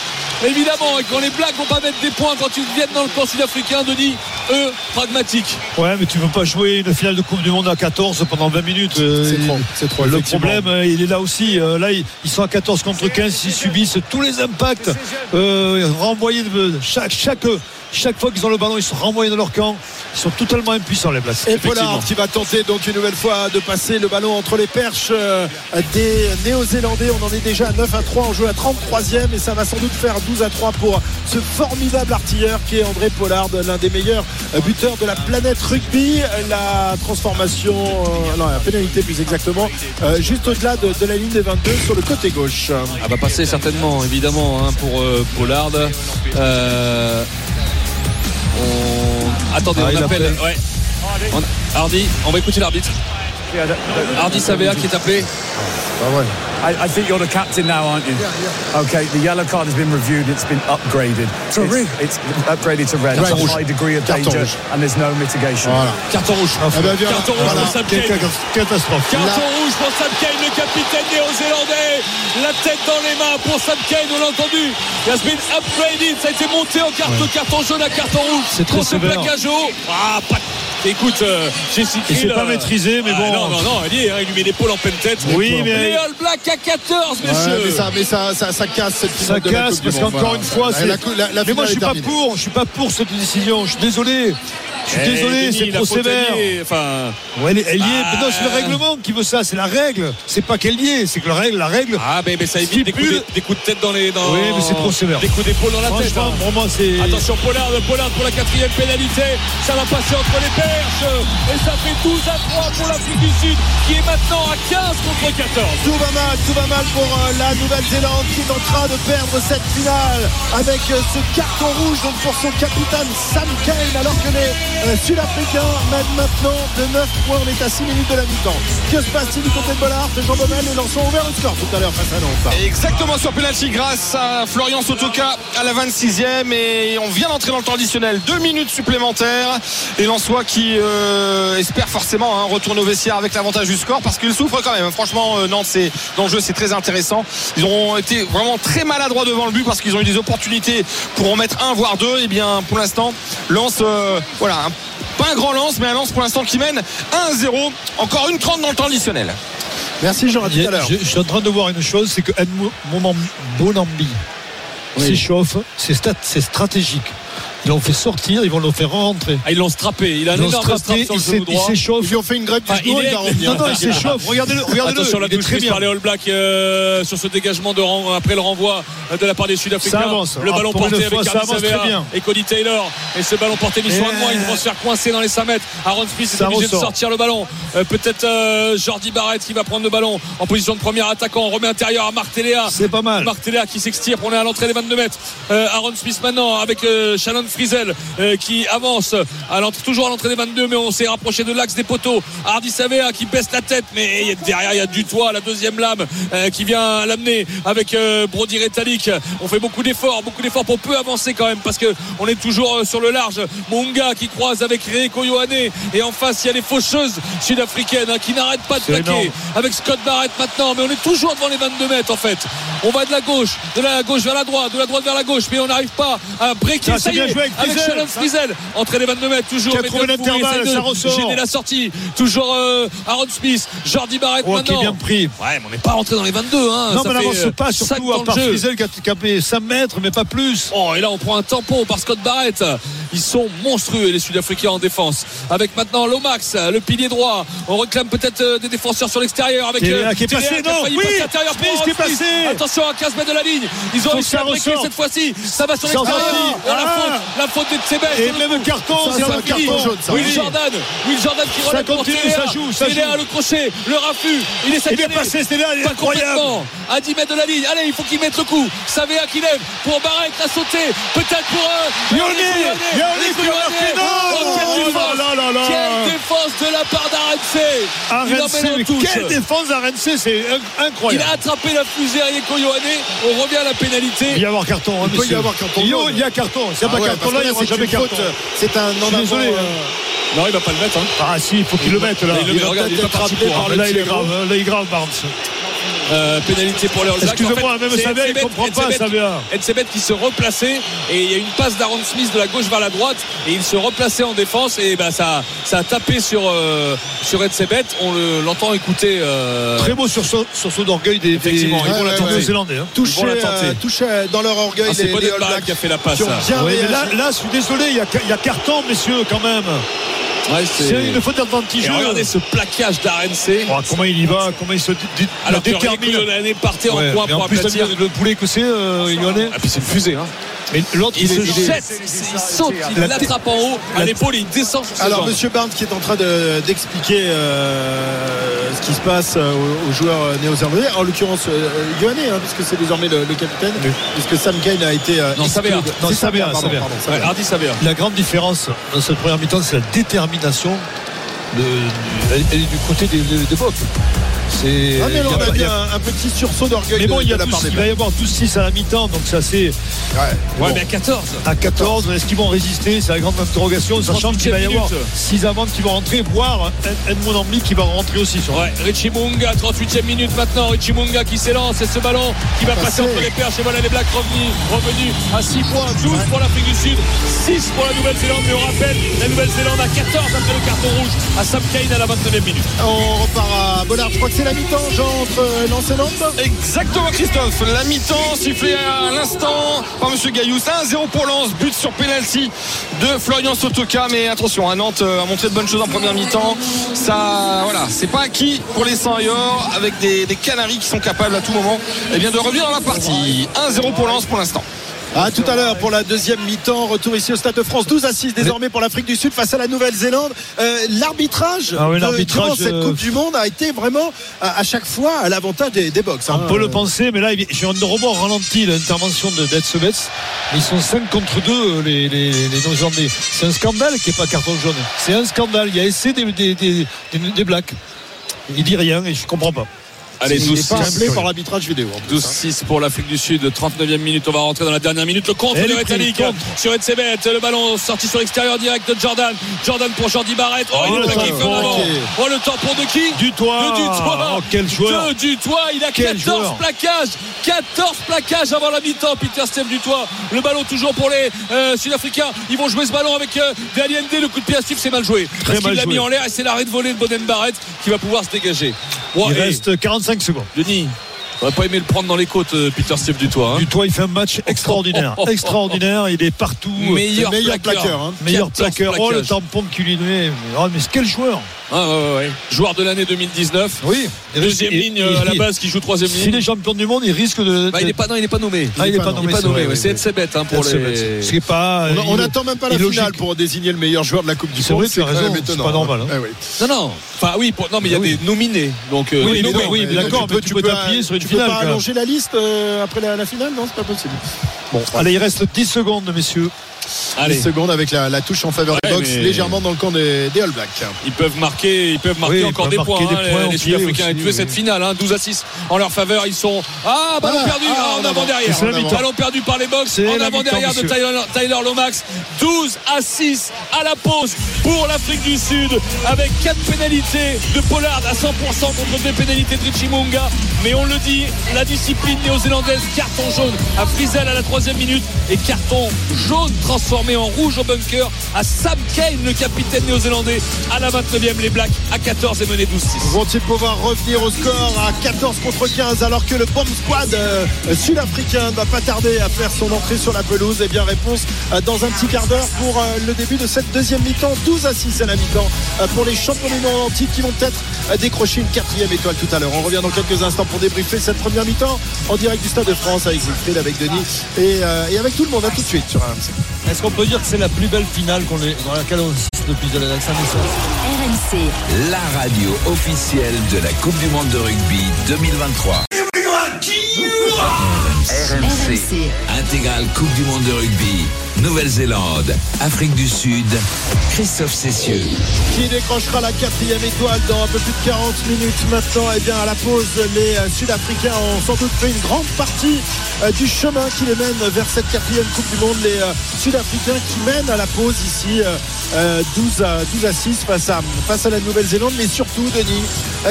Évidemment, et quand les Blacks vont pas mettre des points quand ils viennent dans le camp sud-africain, Denis, eux, pragmatiques. Ouais, mais tu peux pas jouer une finale de Coupe du Monde à 14 pendant 20 minutes. euh, C'est trop, c'est trop. Le problème, euh, il est là aussi. Euh, Là, ils ils sont à 14 contre 15. Ils subissent tous les impacts euh, renvoyés de chaque, chaque, chaque fois qu'ils ont le ballon, ils sont renvoyés dans leur camp. Ils sont totalement impuissants, les Blacks. Et Pollard qui va tenter donc une nouvelle fois de passer le ballon entre les perches euh, des Néo-Zélandais. On en est déjà à 9 à 3. On joue à 33e et ça va sans doute faire 12 à 3 pour ce formidable artilleur qui est André Pollard, l'un des meilleurs buteur de la planète rugby. La transformation, euh, non, la pénalité plus exactement, euh, juste au-delà de, de la ligne des 22 sur le côté gauche. Elle va passer certainement, évidemment, hein, pour euh, Pollard. On- Attendez, Ah, on appelle. appelle. Ouais. On- Hardy, on va écouter l'arbitre. Hardy Savea qui est appelé. I, I think you're the captain now, aren't you? Okay, the yellow card has been reviewed. It's been upgraded. To it's, red? it's upgraded to red. It's a high degree of danger, rouge. and there's no mitigation. Voilà. Carton rouge. Eh ben, Carton rouge voilà. pour Sam Kane. catastrophe. Carton Là- rouge pour Sam Kane, le capitaine néo-zélandais. La tête dans les mains pour Sam Kane, on l'a entendu. Il has been upgraded. Ça a été monté en carton, carton jaune à carton rouge. C'est très Pour ce sévère. plaquage haut. Ah, pas... Écoute, euh, Jesse Il s'est pas euh, maîtrisé, mais ah, bon. Non, non, non, il, y est, hein, il lui met l'épaule en pleine tête. Oui, mais- Les All Blacks à 14, Ouais, messieurs. mais ça, mais ça, ça, ça casse cette Ça casse parce qu'encore une fois, c'est. la cou- la- la mais moi, je suis pas terminée. pour. Je suis pas pour cette décision. Je suis désolé. Je suis Eh, désolé, c'est trop sévère. elle y est, Enfin, Ouais, elle, est- elle y est. Ah. Non, c'est le règlement qui veut ça. C'est la règle. C'est pas qu'elle y est. C'est que la règle, la règle. ah, mais, mais ça évite des coups, de, des coups de tête dans les. Dans... Oui, mais c'est trop sévère. Des coups d'épaule dans la tête. Franchement, hein. Attention Pollard, Pollard pour la quatrième pénalité. Ça va passer entre les Et ça fait 12 à 3 pour l'Afrique du Sud qui est maintenant à 15 contre 14. Tout va mal, tout va mal pour euh, la Nouvelle-Zélande qui est en train de perdre cette finale avec euh, ce carton rouge donc pour son capitaine Sam Kane alors que les euh, Sud-Africains mènent maintenant de 9 points. On est à 6 minutes de la mi-temps. Que se passe-t-il du côté de Bollard de Jean Baumel Les lanceurs ont ouvert le score tout à l'heure face à Nantes. Exactement sur penalty grâce à Florian Sotoka à la 26e et on vient d'entrer dans le temps additionnel. Deux minutes supplémentaires. Et Lançois qui euh, espère forcément hein, retourner au vestiaire avec l'avantage du score parce qu'il souffre quand même. Franchement, euh, Nantes, c'est, dans le jeu, c'est très intéressant. Ils ont été vraiment très maladroits devant le but parce qu'ils ont eu des opportunités pour en mettre un voire deux. Et bien pour l'instant, Lance, euh, voilà, un- pas un grand lance, mais un lance pour l'instant qui mène 1-0. Encore une 30 dans le temps additionnel. Merci Jean, Je, à l'heure. je- suis en train de voir une chose, c'est que Edmond Bonambi s'échauffe, c'est stat- c'est stratégique. Ils l'ont fait sortir, ils vont le faire rentrer. Ah, ils l'ont strappé. Il a un Ils l'ont énorme strap strappé, sur le il il droit. s'échauffe. Ils ont fait une grève du genou, il est-. Non, non, il s'échauffe. Regardez-le, regardez-le. Attention la touche très prise bien. par les All Blacks euh, sur ce dégagement de rang après le renvoi de la part des Sud-Africains. Le Ah, ballon pour porté avec fois, Savea bien. et Cody Taylor. Et ce ballon porté mis sur un de moins, ils vont se faire coincer dans les 5 mètres. Aaron Smith est obligé de sortir le ballon. Euh, Peut-être euh, Jordi Barrett qui va prendre le ballon en position de premier attaquant. On remet intérieur à Marc Téléa. C'est pas mal. Marc Téléa qui s'extire. On est à l'entrée des 22 mètres. Aaron Smith maintenant avec Shannon Frizel euh, qui avance à l'entrée- toujours à l'entrée des 22 mais on s'est rapproché de l'axe des poteaux. Hardy Savea qui baisse la tête mais derrière il y a du toit la deuxième lame euh, qui vient l'amener avec euh, Brody Retallick. On fait beaucoup d'efforts, beaucoup d'efforts pour peu avancer quand même parce que on est toujours sur le large. Munga qui croise avec Reiko Yohane et en face il y a les faucheuses sud-africaines hein, qui n'arrêtent pas de plaquer énorme. avec Scott Barrett maintenant mais on est toujours devant les 22 mètres en fait. On va de la gauche, de la gauche vers la droite, de la droite vers la gauche mais on n'arrive pas à breaker. Ça, y est, joué avec avec Frizel. Entrée les 22 mètres toujours. Qui a trouvé l'intervalle, ça ressort. gêner la sortie. Toujours euh, Aaron Smith, Jordi Barrett Oh, qui est maintenant. bien pris. Ouais, mais on n'est pas rentré dans les 22. Hein. Non, Ça mais fait, n'avance euh, pas, cinq surtout à part. Frizel qui a capé 5 mètres, mais pas plus. Oh, et là, on prend un tampon par Scott Barrett. Ils sont monstrueux, les Sud-Africains en défense. Avec maintenant Lomax, le pilier droit. On réclame peut-être euh, des défenseurs sur l'extérieur. Avec Téléa euh, qui est Téléa passé, qui non, oui, Smith est passé. Attention à 15 mètres de la ligne. Ils ont réussi à breaker cette fois-ci. Ça va sur l'extérieur. Et la Ah. faute, la faute de Tsebet. Et le même carton, Ça, c'est un carton jaune, ça. Will. Jordan, Will Jordan qui relève pour continue, Téléa. ça joue, ça Téléa, joue. le crochet, le raffut. Il est passé, c'était là, il est incroyable. À 10 mètres de la ligne. Allez, il faut qu'il mette le coup. Savea qui lève pour Barrett à sauter. Peut-être pour eux. A non. Oh, quelle Oh défense. là là là là. Quelle défense de la part d'Arense. Quelle défense d'RNC, c'est inc- Il incroyable. a attrapé la fusée Rieko Yohane. On revient à la pénalité. Il peut y avoir carton, hein, Il peut y avoir carton Il y a- jaune. Il y a carton. S'il n'y a Ah pas ouais, carton là, il n'y aura c'est jamais une carton. faute. C'est un en suis désolé, avant, hein. euh, Non, il va pas le mettre. hein. Ah si, il faut qu'il le mette là. Il le met, regarde, il est pas parti rattrapé pour. par hein. le Là, il est grave, hein. là, il est grave, Barnes. Euh, pénalité pour les All Blacks. Excusez-moi, En fait, même Savea, il comprend pas, Savea. Etzebeth qui se replaçait et il y a une passe d'Aaron Smith de la gauche vers la droite et il se replaçait en défense et ben ça, ça a tapé sur euh, sur Etzebeth. On le- l'entend écouter. euh, Très beau sursaut, sursaut d'orgueil des, des, Effectivement, ils vont la des tenter. Néo-Zélandais. hein. touché, euh, touché dans leur orgueil ah, c'est Blacks qui a fait la passe. réagi. là, là, je suis désolé, il y a, il y a carton, messieurs, quand même. Ouais, C'est une faute Et d'advantage. regardez ce plaquage d'Arenc. Oh, comment il y va, comment il se Alors que détermine. Rico Yohane partait en Ouais, pour en plus, aplatir. le poulet c'est, euh, Lyonnais Ah, puis c'est une fusée. Hein. Mais l'autre, Il il se jette, il, il saute, il La- l'attrape en haut, à l'épaule et il descend sur ses Alors. Monsieur Barnes qui est en train de- d'expliquer euh, ce qui se passe euh, aux, aux joueurs euh, néo-zélandais, en l'occurrence euh, Yohanné, hein, puisque c'est désormais le, le capitaine, puisque Sam Kane a été. euh, Non, Savea. Non, c'est Savea. Hardy Savea. La grande différence dans cette première mi-temps, c'est la détermination. de- du- elle, elle est du côté des, des, des Bocs. C'est. Ah, mais là, a on a vu un, un petit sursaut d'orgueil mais bon, de, il, y a de la tous- part des il va y avoir 12-6 à la mi-temps, donc c'est assez. Ouais. Ouais, Bon. mais à 14. À 14, est-ce qu'ils vont résister? C'est la grande interrogation, sachant qu'il va y avoir 38e 6 amendes qui vont rentrer, voire Edmond Ambly qui va rentrer aussi. Sur Ouais, Richie Munga, 38e minute maintenant. Richie Munga qui s'élance et ce ballon qui va passer entre les perches. Et voilà les Blacks revenus, revenus à 6 points, 12 pour l'Afrique du Sud, 6 pour la Nouvelle-Zélande. Mais on rappelle, la Nouvelle-Zélande à 14 après le carton rouge à Sam Kane à la 29e minute. On repart à Bollard. Je crois que c'est la mi-temps, entre euh, Lens et Nantes. Exactement Christophe, la mi-temps sifflée à l'instant par Monsieur Gaillous, 1-0 pour Lens, but sur penalty de Florian Sotoka, mais attention, à Nantes euh, a montré de bonnes choses en première mi-temps, ça voilà, c'est pas acquis pour les 100 et or avec des, des Canaries qui sont capables à tout moment eh bien, de revenir dans la partie. 1-0 pour Lens pour l'instant. À tout à l'heure pour la deuxième mi-temps. Retour ici au Stade de France. 12 à 6 désormais pour l'Afrique du Sud face à la Nouvelle-Zélande. Euh, l'arbitrage Ah oui, de- l'arbitrage, durant cette euh, Coupe du Monde a été vraiment à, à chaque fois à l'avantage des, des box. hein. On peut le penser, mais là, j'ai un rebord ralenti l'intervention de d'Edsebets. Ils sont 5 contre 2, les, les, les Néo-Zélandais. C'est un scandale qu'il n'y ait pas carton jaune. C'est un scandale. Il y a essai des, des, des, des, des Blacks. Il dit rien et je comprends pas. Allez, Il n'est 12 pas c'est appelé un peu- par l'arbitrage vidéo. en plus, hein. 12-6 pour l'Afrique du Sud, 39e minute, on va rentrer dans la dernière minute. Le contre de contre. sur Edsebet, le ballon sorti sur l'extérieur direct de Jordan. Jordan pour Jordi Barrett. Oh, il Oh, est le plaqué. Oh, le temps pour de qui Du toit. De. Oh, quel joueur. De Dutoit, il a Quel 14 joueur. plaquages. 14 plaquages avant la mi-temps. Peter Steph Dutoit. Le ballon toujours pour les euh, Sud-Africains. Ils vont jouer ce ballon avec euh, Aliende. Le coup de pied à Steve, c'est mal joué. Très Parce qu'il l'a mis en l'air et c'est l'arrêt de volée de Boden Barrett qui va pouvoir se dégager. Il reste 45 secondes. Denis, on va pas aimé le prendre dans les côtes, euh, Peter Steve Dutoit. hein. Du toit, il fait un match extraordinaire. Oh, oh, oh, oh. Extraordinaire. Il est partout. meilleur, le meilleur plaqueur. plaqueur, hein. Meilleur 14 plaqueur. Oh, le tampon qu'il lui donnait. Oh, mais quel joueur. Ah, ouais, ouais, ouais. Joueur de l'année 2019. Oui. Deuxième Et- ligne et- euh, à la base qui joue troisième S'il est ligne. champion du monde, il risque de. Bah, il est pas, non, il est pas nommé. Ah, il est pas pas nommé. C'est. Edsebet hein, pour les. c'est pas. On n'attend même pas la finale pour désigner le meilleur joueur de la Coupe du C'est Monde. c'est pas normal, hein. hein. Eh. Non, non. Enfin, oui, non, mais il y a Oui. des nominés. Donc, euh, Oui, oui, d'accord, mais tu peux t'appuyer sur une tu finale, peux pas allonger la liste euh, après la, la finale Non, c'est pas possible. Bon, Allez, il reste 10 secondes, messieurs. Allez. 10 secondes avec la, la touche en faveur des Box, mais- légèrement dans le camp des, des All Blacks. Ils peuvent marquer, ils peuvent marquer Oui, encore peuvent des marquer points, des hein, points les- Sud-Africains, tuer oui. cette finale, hein, 12 à 6 en leur faveur. Ils sont ah ballon Ah, perdu, ah, ah, en avant derrière, ballon perdu par les box, en avant derrière de. Tyler, Tyler Lomax, 12 à 6 à la pause pour l'Afrique du Sud avec 4 pénalités de Pollard à 100% contre 2 pénalités de Richie Munga. Mais on le dit, la discipline néo-zélandaise, carton jaune à Frizel à la troisième minute et carton jaune transformé en rouge au bunker à Sam Kane, le capitaine néo-zélandais, à la 29e. Les Blacks à 14 et menés 12-6. Vont-ils pouvoir revenir au score à 14 contre 15 alors que le bomb squad euh, sud-africain ne va pas tarder à faire son entrée sur la pelouse? Eh bien réponse euh, dans un petit quart d'heure pour euh, le début de cette deuxième mi-temps 12 à 6 à la mi-temps pour les champions du monde antique qui vont peut-être décrocher une quatrième étoile tout à l'heure on revient dans quelques instants pour débriefer cette première mi-temps en direct du Stade de France avec Wilfried, avec Denis et, et avec tout le monde à tout de suite sur RMC Est-ce qu'on peut dire que c'est la plus belle finale qu'on ait- dans laquelle on assiste depuis la sa naissance RMC, la radio officielle de la Coupe du Monde de rugby 2023. RMC, intégrale Coupe du Monde de rugby, Nouvelle-Zélande, Afrique du Sud, Christophe Cessieux. qui décrochera la quatrième étoile dans un peu plus de 40 minutes maintenant et bien à la pause les euh, Sud-Africains ont sans doute fait une grande partie euh, du chemin qui les mène vers cette quatrième Coupe du Monde. Les euh, Sud-Africains qui mènent à la pause ici euh, euh, 12, à, 12 à 6 face à, face à la Nouvelle-Zélande. Mais surtout Denis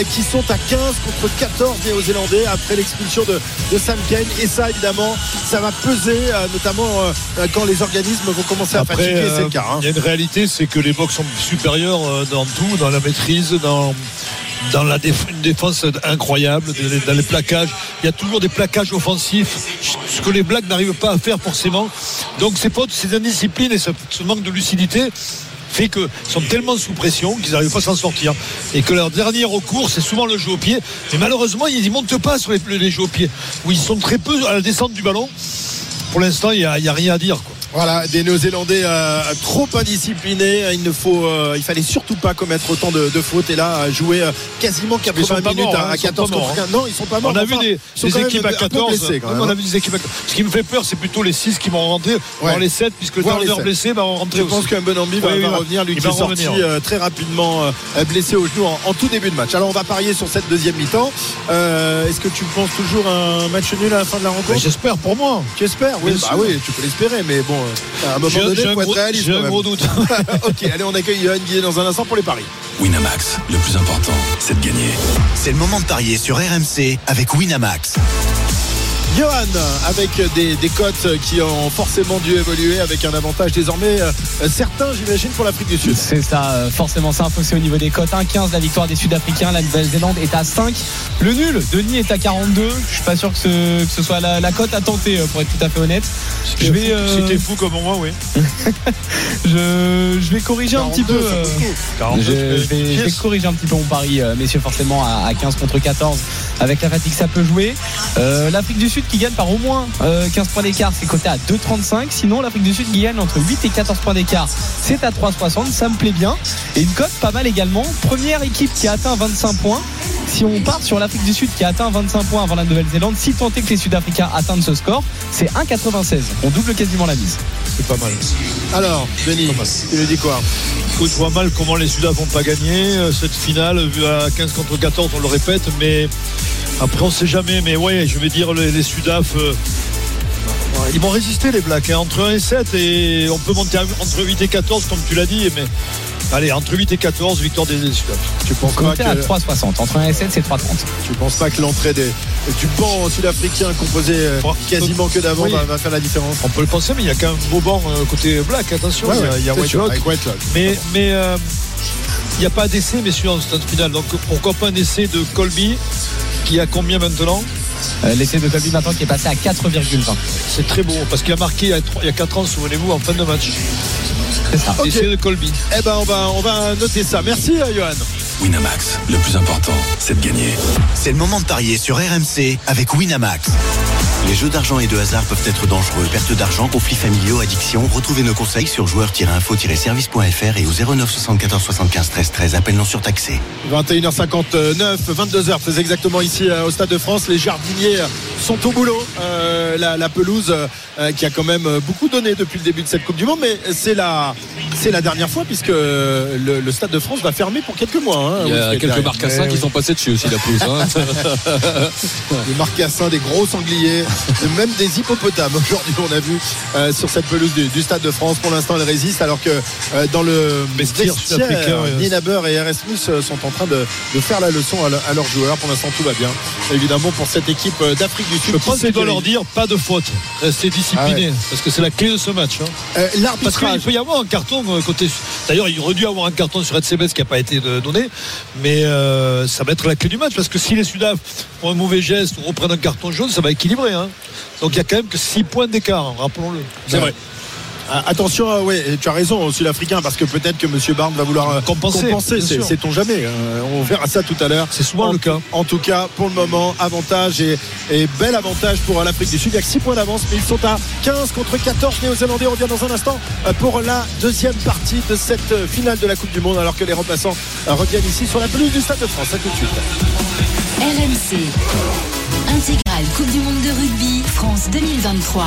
qui sont à 15 contre 14 Néo-Zélandais après l'expulsion de, de Sam Kane. Et ça évidemment ça va peser notamment quand les organismes vont commencer à fatiguer c'est euh, le cas hein. il y a une réalité, c'est que les box sont supérieurs euh, dans tout, dans la maîtrise, dans dans la déf- une défense incroyable, dans les, plaquages. Il y a toujours des plaquages offensifs, ce que les Blacks n'arrivent pas à faire forcément. Donc ces fautes, ces indisciplines et ce, ce manque de lucidité fait qu'ils sont tellement sous pression qu'ils n'arrivent pas à s'en sortir. Et que leur dernier recours, c'est souvent le jeu au pied. Mais malheureusement, ils ne montent pas sur les, les jeux au pied, où ils sont très peu à la descente du ballon pour l'instant, il n'y a, a, rien à dire. Quoi. Voilà, des Néo-Zélandais euh, trop indisciplinés. Il ne faut, euh, il fallait surtout pas commettre autant de, de fautes. Et là, jouer euh, quasiment 80 minutes morts, à, hein, à 14 contre 15. Non, ils sont pas morts. On a vu des, des équipes à un peu 14. blessés, quand même, on a hein. vu des équipes à Ce qui me fait peur, c'est plutôt les 6 qui vont rentrer, voire les 7, puisque Voir sept. blessé va rentrer Je pense qu'un bon ambi va, Oui, va revenir, lui il qui est sorti euh, très rapidement euh, blessé au genou en, en tout début de match. Alors on va parier sur cette deuxième mi-temps. Euh, Est-ce que tu penses toujours un match nul à la fin de la rencontre? Mais J'espère pour moi. Tu espères? Oui, bah oui, tu peux l'espérer, mais bon, à un moment J'ai donné, il un, faut être gros, réaliste. j'ai quand un gros doute. ok, allez, on accueille Johan Guillet dans un instant pour les paris. Winamax, le plus important, c'est de gagner. C'est le moment de parier sur RMC avec Winamax. Johan, avec des, des cotes qui ont forcément dû évoluer, avec un avantage désormais euh, certain, j'imagine, pour l'Afrique du Sud. C'est ça, euh, forcément ça c'est au niveau des cotes. 1,15 la victoire des Sud-Africains, la Nouvelle-Zélande est à 5. Le nul, Denis est à 42. Je suis pas sûr que ce, que ce soit la, la cote à tenter, euh, pour être tout à fait honnête. Je vais, euh, Si t'es fou comme moi, oui. je, je vais corriger un petit 42, peu. ça euh, vaut le coup. 42, je, vais, je corriger un petit peu mon pari, messieurs, forcément à, à 15 contre 14. Avec la fatigue, ça peut jouer. Euh, L'Afrique du Sud qui gagne par au moins euh, 15 points d'écart, c'est coté à 2,35. Sinon, l'Afrique du Sud qui gagne entre 8 et 14 points d'écart, c'est à 3,60. Ça me plaît bien. Et une cote pas mal également. Première équipe qui a atteint 25 points. Si on part sur l'Afrique du Sud qui a atteint 25 points avant la Nouvelle-Zélande, si tant est que les Sud-Africains atteignent ce score, c'est 1,96. On double quasiment la mise. C'est pas mal. Alors, Denis, tu nous dis quoi? Écoute, je vois mal comment les Sudaf vont pas gagner euh, cette finale, vu à 15 contre 14, on le répète, mais après on sait jamais. Mais ouais, je vais dire les, les Sudaf. euh, ils vont résister les Blacks hein, entre 1 et 7 et on peut monter entre 8 et 14 comme tu l'as dit mais allez entre 8 et 14 victoire des, Sudaf Tu penses pas à que, 3,60. Entre 1 et 7, c'est 3,30. tu penses pas que l'entrée des, du banc sud-africain composé euh, quasiment que d'avant Oui. va, va faire la différence on peut le penser mais il y a quand même beau banc euh, côté Black attention Ouais, il y a, ouais, il y a c'est sûr, Whitelock. avec Whitelock. mais mais euh, il n'y a pas d'essai messieurs en stade final donc pourquoi pas un essai de Colby qui a combien maintenant? Euh, L'essai de Colby maintenant qui est passé à 4,20. c'est très beau parce qu'il a marqué il y a, trois- il y a 4 ans souvenez-vous en fin de match C'est ça. De Colby Eh ben, on va, on va noter ça. Merci, euh, Johan. Winamax, le plus important, c'est de gagner. C'est le moment de parier sur RMC avec Winamax. Les jeux d'argent et de hasard peuvent être dangereux. Perte d'argent, conflits familiaux, addiction. Retrouvez nos conseils sur joueurs-info-service.fr et au 09 74 75 13 13. Appel non surtaxé. 21h59, 22h très exactement ici euh, au Stade de France. Les jardiniers sont au boulot. Euh, la, la pelouse euh, qui a quand même beaucoup donné depuis le début de cette Coupe du Monde, mais c'est la, c'est la dernière fois puisque le, le Stade de France va fermer pour quelques mois. Hein, Il y a quelques marcassins qui sont passés dessus aussi, la pelouse. hein. des marcassins, des gros sangliers, même des hippopotames. Aujourd'hui, on a vu euh, sur cette pelouse du, du Stade de France. Pour l'instant, elle résiste, alors que euh, dans le Vestiaire ouais. Nina Burr et Erasmus euh, sont en train de, de faire la leçon à, le- à leurs joueurs. Pour l'instant, tout va bien. Évidemment, pour cette équipe euh, d'Afrique du Sud. je pense qu'il doit leur dire pas de faute restez disciplinés parce que c'est la clé de ce match hein. Euh, Parce qu'il peut y avoir un carton euh, côté. D'ailleurs, il aurait dû avoir un carton sur Edsebes qui n'a pas été euh, donné, mais euh, ça va être la clé du match parce que si les Sudaf font un mauvais geste ou reprennent un carton jaune, ça va équilibrer. hein. Donc il y a quand même que 6 points d'écart, hein, rappelons-le. C'est vrai. Ah, Attention, euh, ouais, tu as raison au sud-africain parce que peut-être que M. Barnes va vouloir euh, Compenser, bien c'est-. Sait-on jamais. euh, on verra ça tout à l'heure. C'est souvent en, le cas. En tout cas, pour le moment, avantage et, et bel avantage pour euh, l'Afrique du Sud. Il y a que 6 points d'avance, mais ils sont à 15 contre 14 néo-zélandais. On revient dans un instant pour la deuxième partie de cette finale de la Coupe du Monde, alors que les remplaçants reviennent ici sur la pelouse du Stade de France. À tout de suite. RMC. Intégrale Coupe du Monde de rugby France 2023.